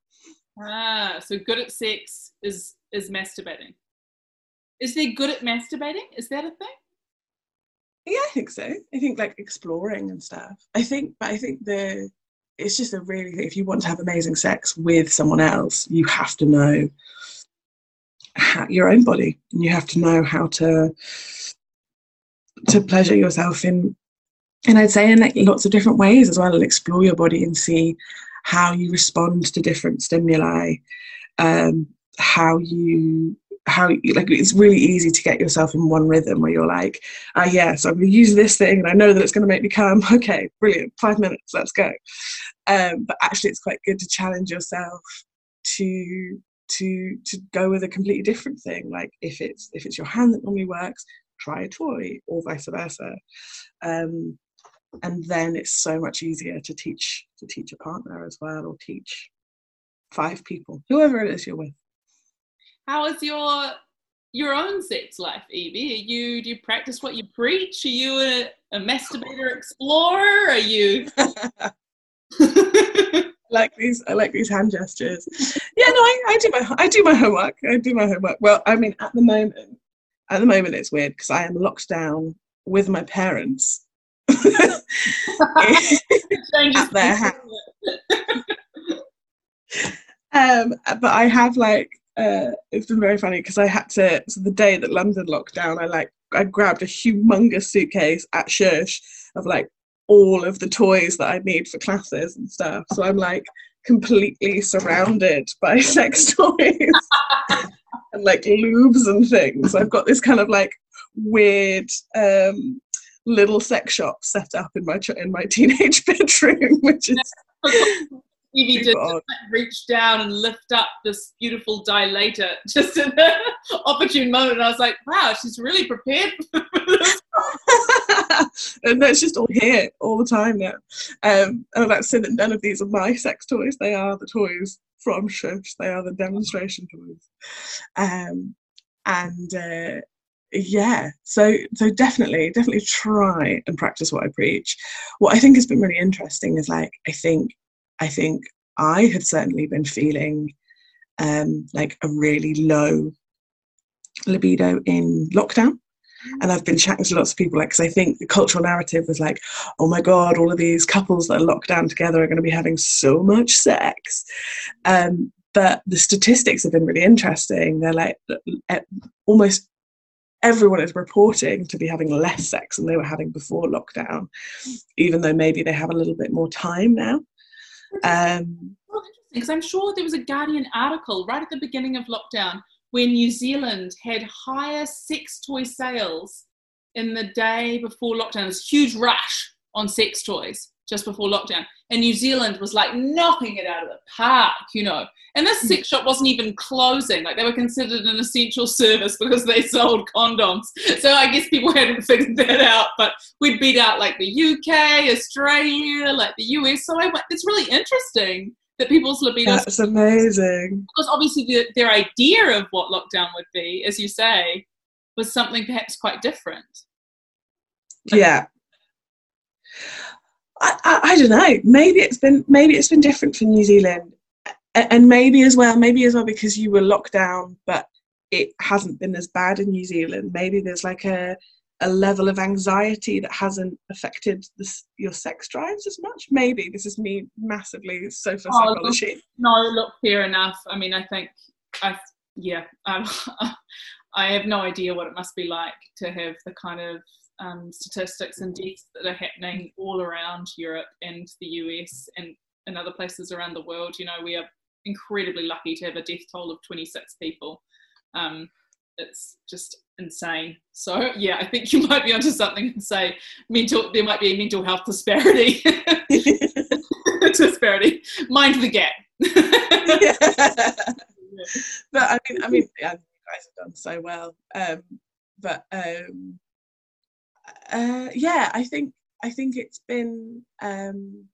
ah, so good at sex is is masturbating. Is there good at masturbating? Is that a thing? yeah i think so i think like exploring and stuff i think but i think the it's just a really if you want to have amazing sex with someone else you have to know your own body. And you have to know how to to pleasure yourself in and i'd say in like lots of different ways as well and explore your body and see how you respond to different stimuli um, how you how you, like it's really easy to get yourself in one rhythm where you're like ah yes i'm going to use this thing and i know that it's going to make me calm. Okay brilliant. Five minutes let's go. Um, but actually it's quite good to challenge yourself to to to go with a completely different thing. Like if it's if it's your hand that normally works try a toy or vice versa. Um, and then it's so much easier to teach to teach a partner as well or teach five people whoever it is you're with how is your your own sex life evie are you do you practice what you preach are you a, a masturbator explorer are you like these I like these hand gestures. Yeah, no, I, I do my I do my homework. I do my homework. Well, I mean at the moment at the moment it's weird because I am locked down with my parents at their house. um, but I have like uh, it's been very funny because I had to so the day that London locked down, I like I grabbed a humongous suitcase at Shush of like all of the toys that I need for classes and stuff. So I'm like completely surrounded by sex toys and like lubes and things. I've got this kind of like weird um, little sex shop set up in my in my teenage bedroom, which is. Evie did reach down and lift up this beautiful dilator just in the opportune moment. And I was like, wow, she's really prepared and that's just all here all the time now. Um, and I'd like to say that none of these are my sex toys. They are the toys from Shush. They are the demonstration toys. Um, and uh, yeah, so so definitely, definitely try and practice what I preach. What I think has been really interesting is like I think I think I have certainly been feeling um, like a really low libido in lockdown and I've been chatting to lots of people, like, because I think the cultural narrative was like, oh my God, all of these couples that are locked down together are going to be having so much sex. Um, but the statistics have been really interesting. They're like almost everyone is reporting to be having less sex than they were having before lockdown, even though maybe they have a little bit more time now. Um, because I'm sure there was a Guardian article right at the beginning of lockdown where New Zealand had higher sex toy sales in the day before lockdown. A huge rush on sex toys just before lockdown. And New Zealand was like knocking it out of the park, you know. And this hmm. sex shop wasn't even closing. Like they were considered an essential service because they sold condoms. So I guess people hadn't figured that out. But we'd beat out like the UK, Australia, like the US. So I went, it's really interesting that people's libido. That's amazing. Because obviously the, their idea of what lockdown would be, as you say, was something perhaps quite different. yeah. I, I, I, don't know. Maybe it's been maybe it's been different for New Zealand, and maybe as well, maybe as well because you were locked down, but it hasn't been as bad in New Zealand. Maybe there's like a a level of anxiety that hasn't affected this, your sex drives as much. Maybe this is me massively sofa oh, psychology. Look, no, look, fair enough. I mean, I think I, yeah, um, I have no idea what it must be like to have the kind of um, statistics and deaths that are happening all around Europe and the US and in other places around the world. You know, we are incredibly lucky to have a death toll of 26 people. Um, it's just insane. So yeah, I think you might be onto something and say mental. There might be a mental health disparity. disparity. Mind the gap. yeah. But I mean, I mean, yeah, you guys have done so well. Um, but um, uh, yeah, I think I think it's been um,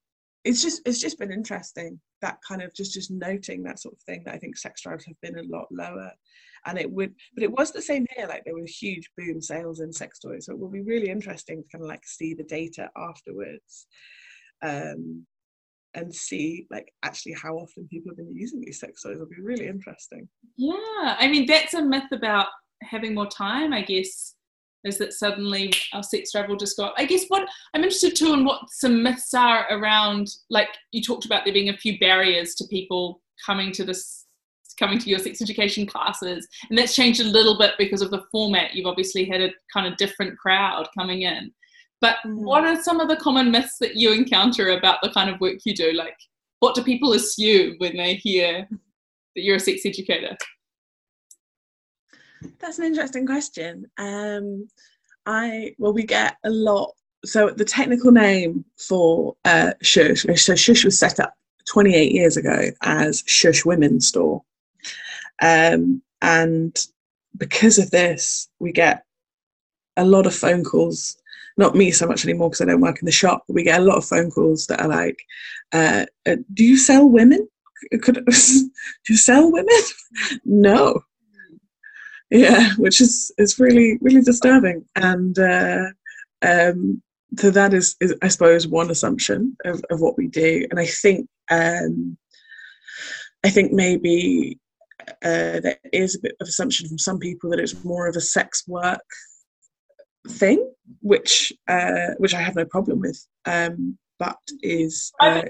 it's just it's just been interesting that kind of just just noting that sort of thing that I think sex drives have been a lot lower. And it would but it was the same here like there were huge boom sales in sex toys so it will be really interesting to kind of like see the data afterwards um, and see like actually how often people have been using these sex toys will be really interesting. Yeah i mean that's a myth about having more time i guess is that suddenly our sex drive will just go up. I guess what I'm interested too in what some myths are around, like you talked about there being a few barriers to people coming to this coming to your sex education classes, and that's changed a little bit because of the format. You've obviously had a kind of different crowd coming in. But mm. what are some of the common myths that you encounter about the kind of work you do? Like, what do people assume when they hear that you're a sex educator? That's an interesting question. Um, I well, we get a lot. So the technical name for uh, Shush, so Shush was set up 28 years ago as Shush Women's Store, um, and because of this, we get a lot of phone calls. Not me so much anymore because I don't work in the shop. But we get a lot of phone calls that are like, uh, uh, "Do you sell women? Could do you sell women? no, yeah, which is is really really disturbing. And uh, um, so that is, is, I suppose, one assumption of, of what we do. And I think um, I think maybe uh, there is a bit of assumption from some people that it's more of a sex work thing, which uh, which I have no problem with, um, but is, uh,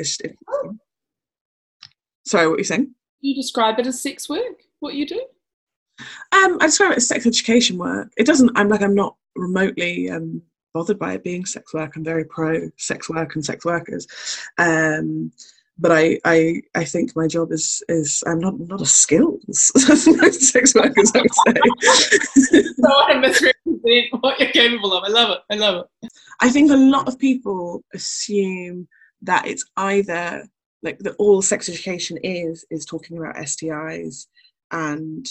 sorry, what are you saying? You describe it as sex work. What you do? Um, I describe it as sex education work. It doesn't. I'm like I'm not remotely um, bothered by it being sex work. I'm very pro sex work and sex workers. Um, but I, I, I think my job is is I'm not not a skills sex workers. I would say. so I misrepresent what you're capable of. I love it. I love it. I think a lot of people assume that it's either like that all sex education is is talking about STIs and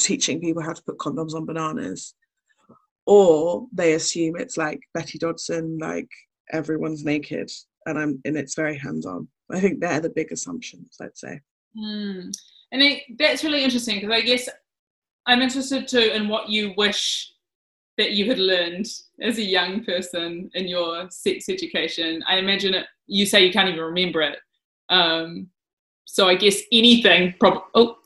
teaching people how to put condoms on bananas. Or they assume it's like betty dodson like everyone's naked and i'm and it's very hands-on. I think they're the big assumptions i'd say. Mm. and it, that's really interesting because i guess i'm interested too in what you wish that you had learned as a young person in your sex education. I imagine it you say you can't even remember it. Um, so i guess anything prob- oh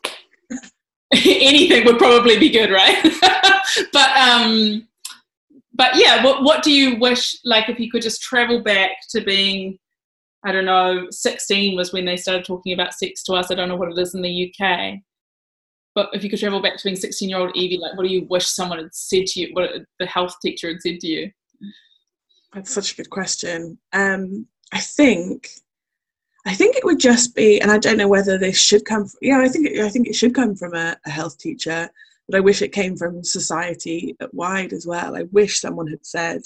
anything would probably be good, right? but um, but yeah, what what do you wish? Like, if you could just travel back to being, I don't know, sixteen was when they started talking about sex to us. I don't know what it is in the UK. But if you could travel back to being 16 year old Evie, like what do you wish someone had said to you, what the health teacher had said to you? That's such a good question. Um, I think I think it would just be, and I don't know whether this should come. From, yeah, I think it, I think it should come from a, a health teacher, but I wish it came from society at wide as well. I wish someone had said,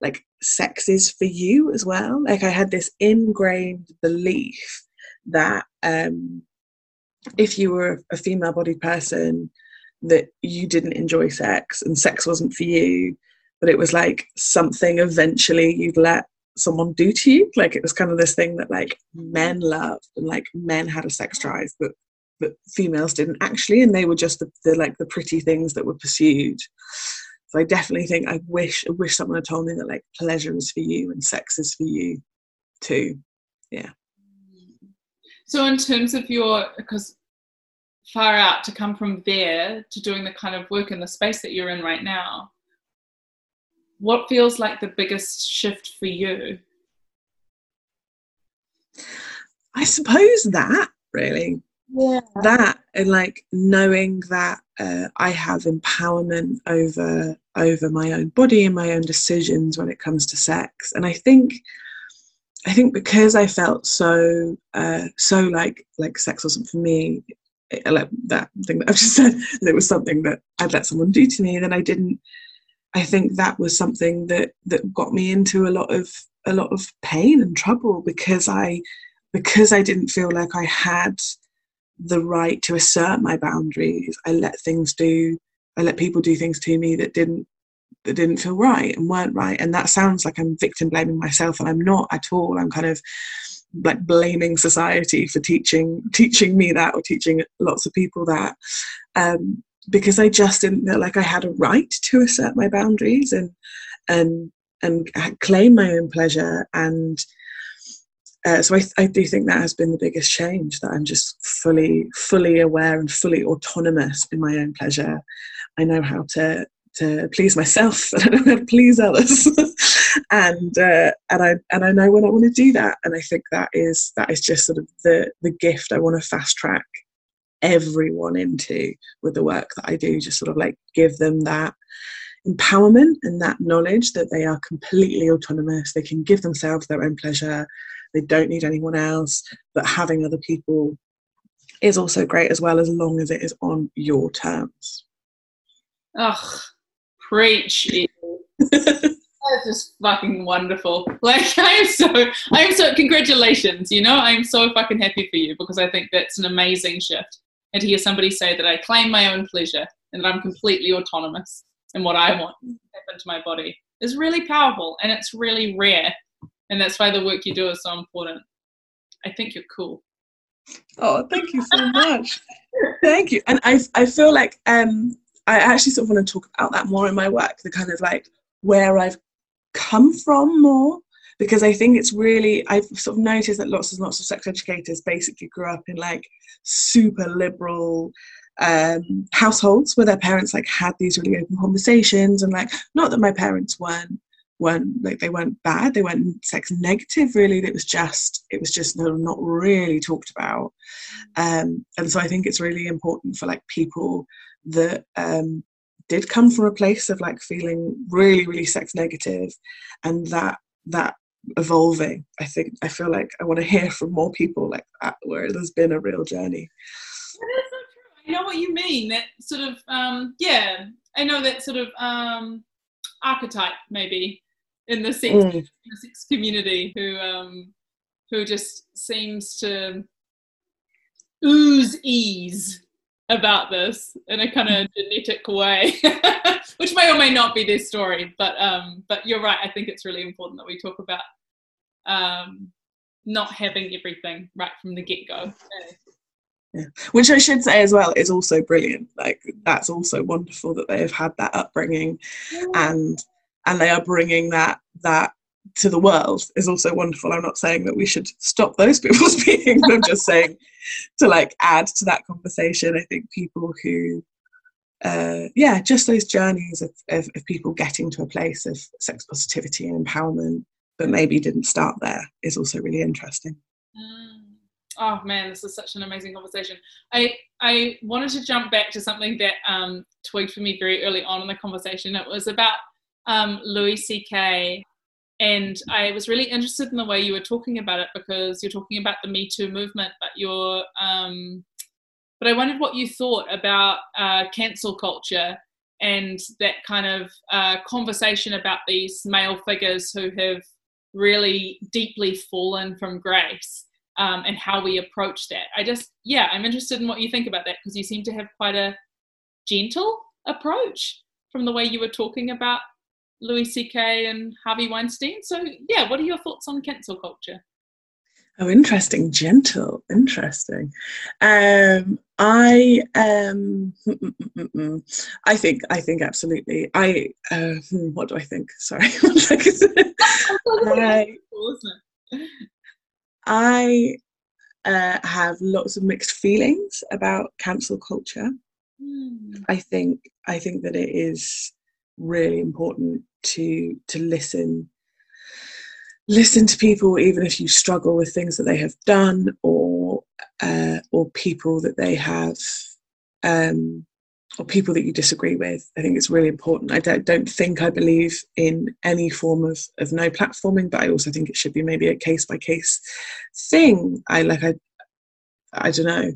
like, sex is for you as well. Like I had this ingrained belief that um, if you were a female-bodied person, that you didn't enjoy sex and sex wasn't for you, but it was like something eventually you'd let someone do to you. Like it was kind of this thing that like men loved and like men had a sex drive, but but females didn't actually, and they were just the, the like the pretty things that were pursued. So I definitely think I wish I wish someone had told me that like pleasure is for you and sex is for you too. Yeah. So in terms of your because far out to come from there to doing the kind of work in the space that you're in right now, what feels like the biggest shift for you? I suppose that really. Yeah. That and like knowing that uh, I have empowerment over over my own body and my own decisions when it comes to sex, and I think I think because I felt so uh, so like like sex wasn't for me, it, like that thing that I've just said, and it was something that I'd let someone do to me, then I didn't I think that was something that that got me into a lot of a lot of pain and trouble because I because I didn't feel like I had the right to assert my boundaries. I let things do I let people do things to me that didn't that didn't feel right and weren't right. And that sounds like I'm victim blaming myself and I'm not at all. I'm kind of like blaming society for teaching teaching me that or teaching lots of people that. Um, because I just didn't feel like I had a right to assert my boundaries and and and claim my own pleasure and uh, so I, I do think that has been the biggest change that I'm just fully fully aware and fully autonomous in my own pleasure. I know how to to please myself and I know how to please others, and uh, and I and I know when I want to do that. And I think that is that is just sort of the the gift I want to fast track everyone into with the work that I do, just sort of like give them that empowerment and that knowledge that they are completely autonomous. They can give themselves their own pleasure. They don't need anyone else, but having other people is also great as well, as long as it is on your terms. Ugh, preach. That's just fucking wonderful. Like I am so I am so congratulations, you know, I'm so fucking happy for you because I think that's an amazing shift. And hear somebody say that I claim my own pleasure and that I'm completely autonomous in what I want to happen to my body is really powerful and it's really rare. And that's why the work you do is so important. I think you're cool. Oh, thank you so much. thank you. And I I feel like um I actually sort of want to talk about that more in my work, the kind of like where I've come from more because I think it's really I've sort of noticed that lots and lots of sex educators basically grew up in like super liberal um, households where their parents like had these really open conversations and like not that my parents weren't weren't like they weren't bad they weren't sex negative really. It was just it was just not really talked about. Um, and so I think it's really important for like people that um, did come from a place of like feeling really really sex negative and that that evolving i think i feel like i want to hear from more people like that where there's been a real journey I know what you mean. That sort of, um, yeah, I know that sort of um, archetype maybe in the sex, mm. the sex community who um, who just seems to ooze ease about this in a kind of genetic way, which may or may not be their story. But um, but you're right. I think it's really important that we talk about um, not having everything right from the get go. Yeah. Which I should say as well is also brilliant. Like that's also wonderful that they have had that upbringing, and and they are bringing that that to the world is also wonderful. I'm not saying that we should stop those people speaking. I'm just saying to like add to that conversation. I think people who, uh, yeah, just those journeys of, of, of people getting to a place of sex positivity and empowerment, but maybe didn't start there is also really interesting. Mm. Oh man, this is such an amazing conversation. I I wanted to jump back to something that um, twigged for me very early on in the conversation. It was about um, Louis C.K. And I was really interested in the way you were talking about it because you're talking about the Me Too movement, but you're, um, but I wondered what you thought about uh, cancel culture and that kind of uh, conversation about these male figures who have really deeply fallen from grace um, and how we approach that. I just, yeah, I'm interested in what you think about that because you seem to have quite a gentle approach from the way you were talking about Louis C.K. and Harvey Weinstein. So, yeah, what are your thoughts on cancel culture? Oh, interesting, gentle, interesting. Um, I um, I think I think absolutely. I uh, hmm, what do I think? Sorry, I, I uh, have lots of mixed feelings about cancel culture. Mm. I think I think that it is really important to to listen listen to people even if you struggle with things that they have done or uh, or people that they have um, or people that you disagree with. I think it's really important. I don't, don't think i believe in any form of, of no platforming but i also think it should be maybe a case by case thing. I like i i don't know. I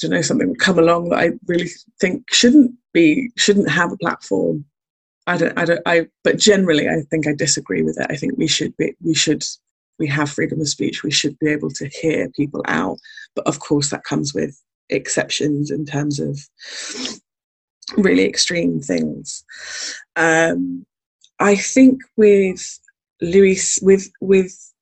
don't know something would come along that I really think shouldn't be shouldn't have a platform I don't, I don't, I, but generally, I think I disagree with it. I think we should be, we should, we have freedom of speech. We should be able to hear people out. But of course, that comes with exceptions in terms of really extreme things. Um, I think with Louis, with, with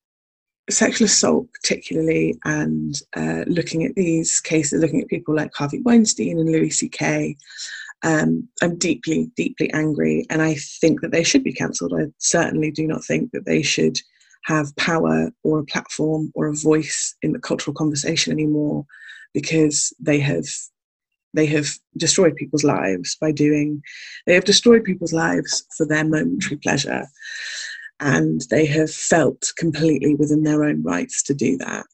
sexual assault particularly, and uh, looking at these cases, looking at people like Harvey Weinstein and Louis C.K., um, I'm deeply, deeply angry, and I think that they should be cancelled. I certainly do not think that they should have power or a platform or a voice in the cultural conversation anymore because they have they have destroyed people's lives by doing they have destroyed people's lives for their momentary pleasure and they have felt completely within their own rights to do that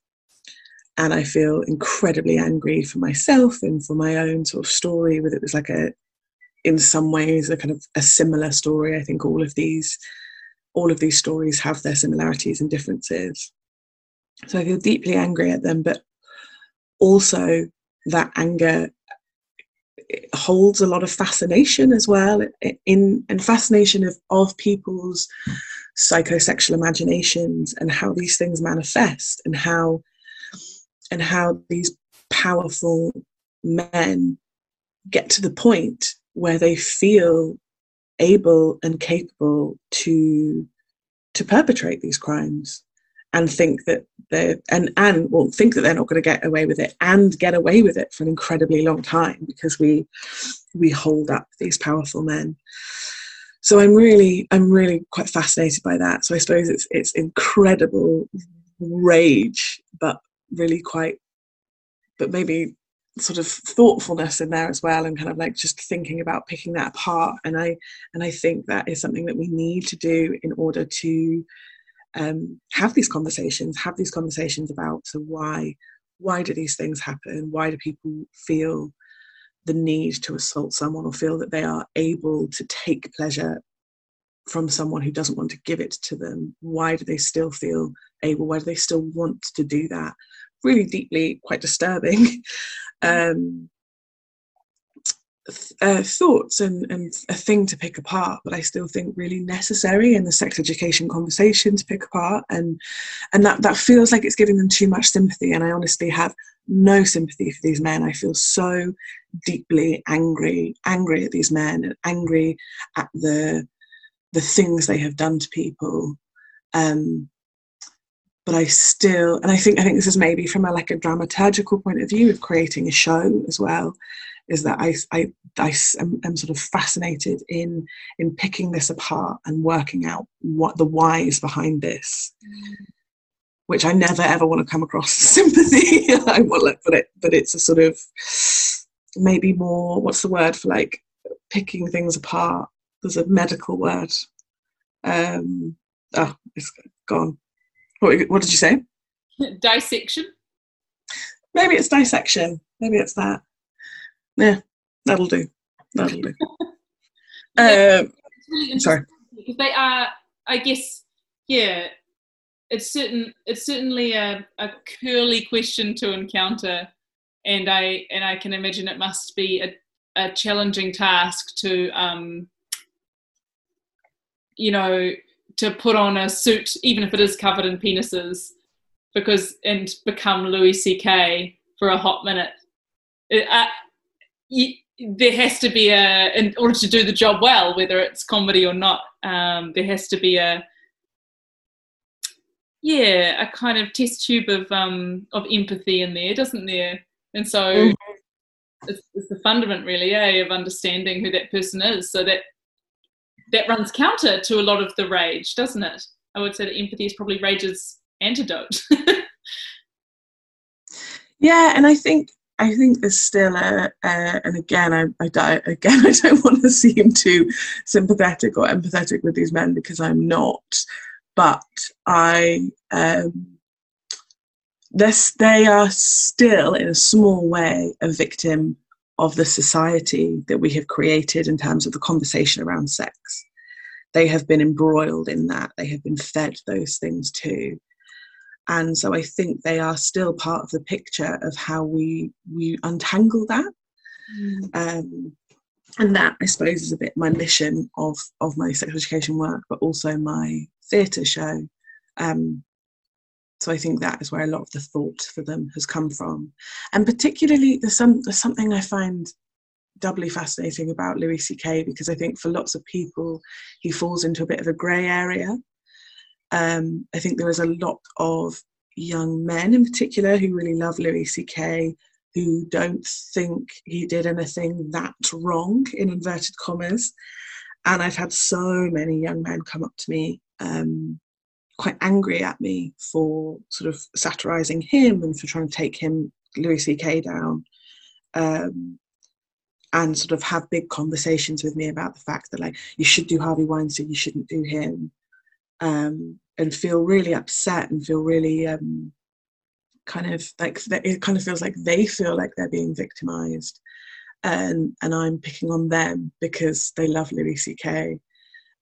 and I feel incredibly angry for myself and for my own sort of story. With it was like a, in some ways, a kind of a similar story. I think all of these, all of these stories have their similarities and differences. So I feel deeply angry at them, but also that anger holds a lot of fascination as well in and fascination of, of people's psychosexual imaginations and how these things manifest and how and how these powerful men get to the point where they feel able and capable to to perpetrate these crimes and think that they're and and will think that they're not going to get away with it and get away with it for an incredibly long time because we we hold up these powerful men. So i'm really i'm really quite fascinated by that. So i suppose it's it's incredible rage but really quite, but maybe sort of thoughtfulness in there as well and kind of like just thinking about picking that apart. And i and i think that is something that we need to do in order to um, have these conversations have these conversations about so why why do these things happen? Why do people feel the need to assault someone or feel that they are able to take pleasure from someone who doesn't want to give it to them? Why do they still feel able? Why do they still want to do that really deeply quite disturbing um, uh, thoughts and, and a thing to pick apart, but I still think really necessary in the sex education conversation to pick apart. And and that, that feels like it's giving them too much sympathy. And I honestly have no sympathy for these men. I feel so deeply angry, angry at these men and angry at the the things they have done to people. Um, but I still, and I think I think this is maybe from a like a dramaturgical point of view of creating a show as well, is that I I, I am, am sort of fascinated in in picking this apart and working out what the why is behind this, which I never ever want to come across as sympathy. I want, but it but it's a sort of maybe more what's the word for like picking things apart. There's a medical word. Um, oh, it's gone what, what did you say? Dissection. Maybe it's dissection. Maybe it's that. Yeah, that'll do. That'll do. yeah, um, really sorry. Because they are, I guess, yeah. It's certain. It's certainly a, a curly question to encounter, and I and I can imagine it must be a, a challenging task to, um, you know, to put on a suit, even if it is covered in penises, because and become Louis C.K. for a hot minute. It, uh, you, there has to be a, in order to do the job well, whether it's comedy or not, um, there has to be a, yeah, a kind of test tube of um, of empathy in there, doesn't there? And so mm-hmm. it's, it's, the fundament, really, yeah, of understanding who that person is, so that that runs counter to a lot of the rage, doesn't it? I would say that empathy is probably rage's antidote. yeah, and I think I think there's still a, and again, I, I don't, again, I don't want to seem too sympathetic or empathetic with these men because I'm not, but I, um, this, they are still in a small way a victim of the society that we have created in terms of the conversation around sex. They have been embroiled in that, they have been fed those things too. And so I think they are still part of the picture of how we we untangle that. Mm. Um, and that I suppose is a bit my mission of of my sexual education work, but also my theatre show. Um, so I think that is where a lot of the thought for them has come from. And particularly, there's, some, there's something I find doubly fascinating about Louis C.K. because I think for lots of people, he falls into a bit of a grey area. Um, I think there is a lot of young men in particular who really love Louis C.K. who don't think he did anything that wrong, in inverted commas. And I've had so many young men come up to me um, quite angry at me for sort of satirizing him and for trying to take him Louis C.K. down, um, and sort of have big conversations with me about the fact that like you should do Harvey Weinstein, you shouldn't do him, um, and feel really upset and feel really um, kind of like it kind of feels like they feel like they're being victimized and and I'm picking on them because they love Louis C.K.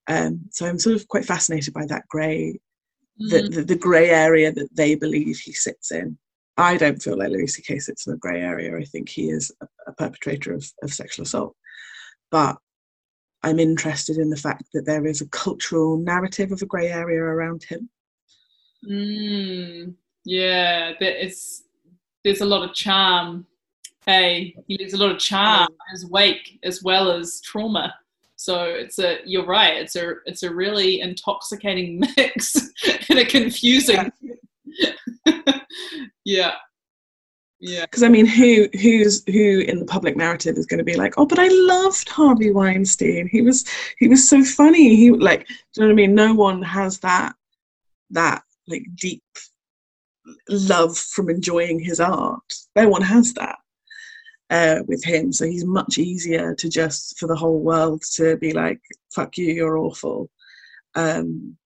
Um, so I'm sort of quite fascinated by that grey. The, the, the grey area that they believe he sits in. I don't feel like Louis C.K. sits in a grey area. I think he is a, a perpetrator of, of sexual assault, but I'm interested in the fact that there is a cultural narrative of a grey area around him. Mm, yeah, there is. There's a lot of charm hey, he leaves a lot of charm in his wake as well as trauma. So it's a you're right. It's a it's a really intoxicating mix and a confusing. yeah. Yeah. Because I mean, who who's who in the public narrative is going to be like, oh, but I loved Harvey Weinstein. He was he was so funny. He like, do you know what I mean? No one has that that like deep love from enjoying his art. No one has that uh, with him. So he's much easier to just for the whole world to be like, "Fuck you, you're awful." Um,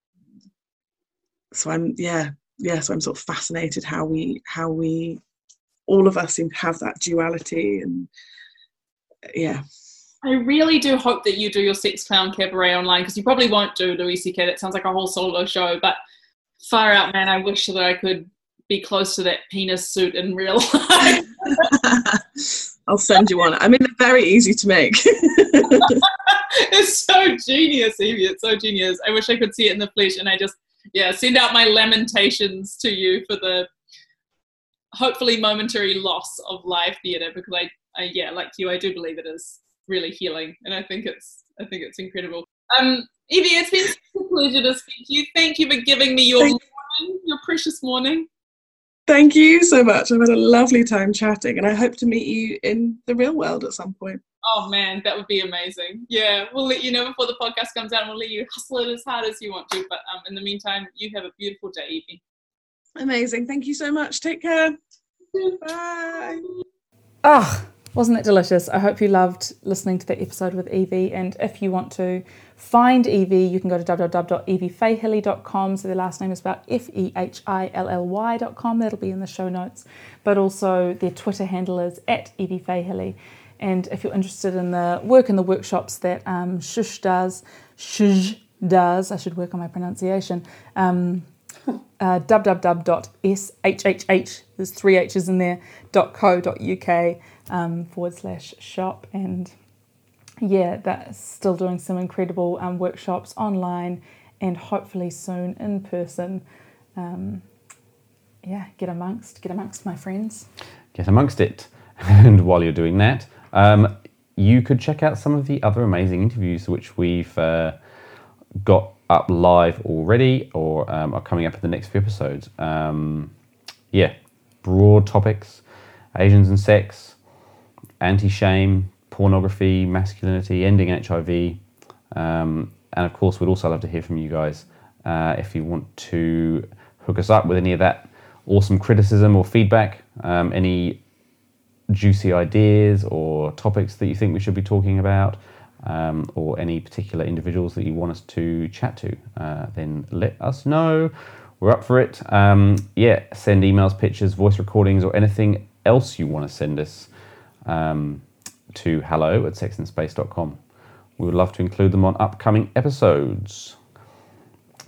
so I'm yeah yeah. So I'm sort of fascinated how we how we all of us seem to have that duality and yeah. I really do hope that you do your Sex Clown Cabaret online because you probably won't do Louis C.K. That sounds like a whole solo show, but far out, man. I wish that I could be close to that penis suit in real life. I'll send you one. I mean, they're very easy to make. it's so genius, Evie. It's so genius. I wish I could see it in the flesh, and I just yeah send out my lamentations to you for the hopefully momentary loss of live theatre because I, I yeah like you I do believe it is really healing and I think it's I think it's incredible. Um, Evie, it's been such a pleasure to speak to you. Thank you for giving me your morning, your precious morning. Thank you so much. I've had a lovely time chatting, and I hope to meet you in the real world at some point. Oh man, that would be amazing. Yeah, we'll let you know before the podcast comes out, and we'll let you hustle it as hard as you want to. But um, in the meantime, you have a beautiful day, Evie. Amazing. Thank you so much. Take care. Bye. Oh, wasn't it delicious? I hope you loved listening to the episode with Evie. And if you want to find Evie, you can go to www.eviefehilly.com. So their last name is spelled F E H I L L Y.com. That'll be in the show notes. But also their Twitter handle is at Evie Fehilly. And if you're interested in the work and the workshops that um, Shush does, Shush does, I should work on my pronunciation. Um, uh, www.shhh, there's three H's in there, .co.uk um, forward slash shop. And yeah, that's still doing some incredible um, workshops online and hopefully soon in person. Um, yeah, get amongst, get amongst my friends. Get amongst it. And while you're doing that, um, you could check out some of the other amazing interviews which we've uh, got up live already or um, are coming up in the next few episodes. Um, yeah, broad topics Asians and sex, anti shame, pornography, masculinity, ending HIV. Um, and of course, we'd also love to hear from you guys uh, if you want to hook us up with any of that awesome criticism or feedback, um, any juicy ideas or topics that you think we should be talking about. Um, or any particular individuals that you want us to chat to, uh, then let us know. We're up for it. Um, yeah, send emails, pictures, voice recordings, or anything else you want to send us um, to hello at sexinspace.com. We would love to include them on upcoming episodes.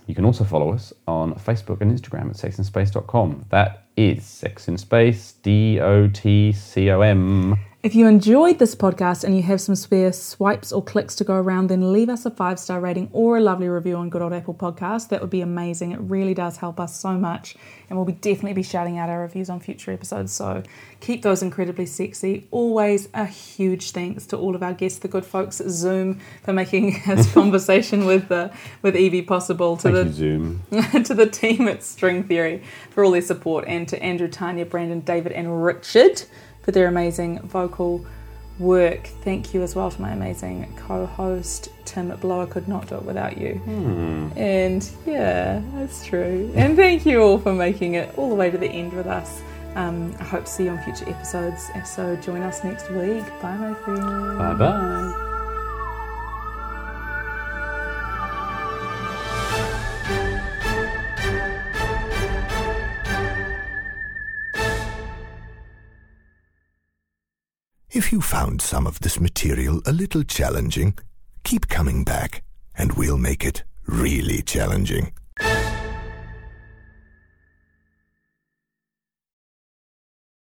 You can also follow us on Facebook and Instagram at sexinspace.com. That is Sex in Space, D O T C O M. If you enjoyed this podcast and you have some spare swipes or clicks to go around, then leave us a five star rating or a lovely review on Good Old Apple Podcast. That would be amazing. It really does help us so much, and we'll be definitely be shouting out our reviews on future episodes. So keep those incredibly sexy. Always a huge thanks to all of our guests, the good folks at Zoom, for making this conversation with uh, with Evie possible. To Thank the Zoom, to the team at String Theory for all their support, and to Andrew, Tanya, Brandon, David, and Richard for their amazing vocal work. Thank you as well to my amazing co host, Tim Blow. I could not do it without you. Hmm. And yeah, that's true. And thank you all for making it all the way to the end with us. Um, I hope to see you on future episodes. So join us next week. Bye, my friends. Bye bye. If you found some of this material a little challenging, keep coming back and we'll make it really challenging.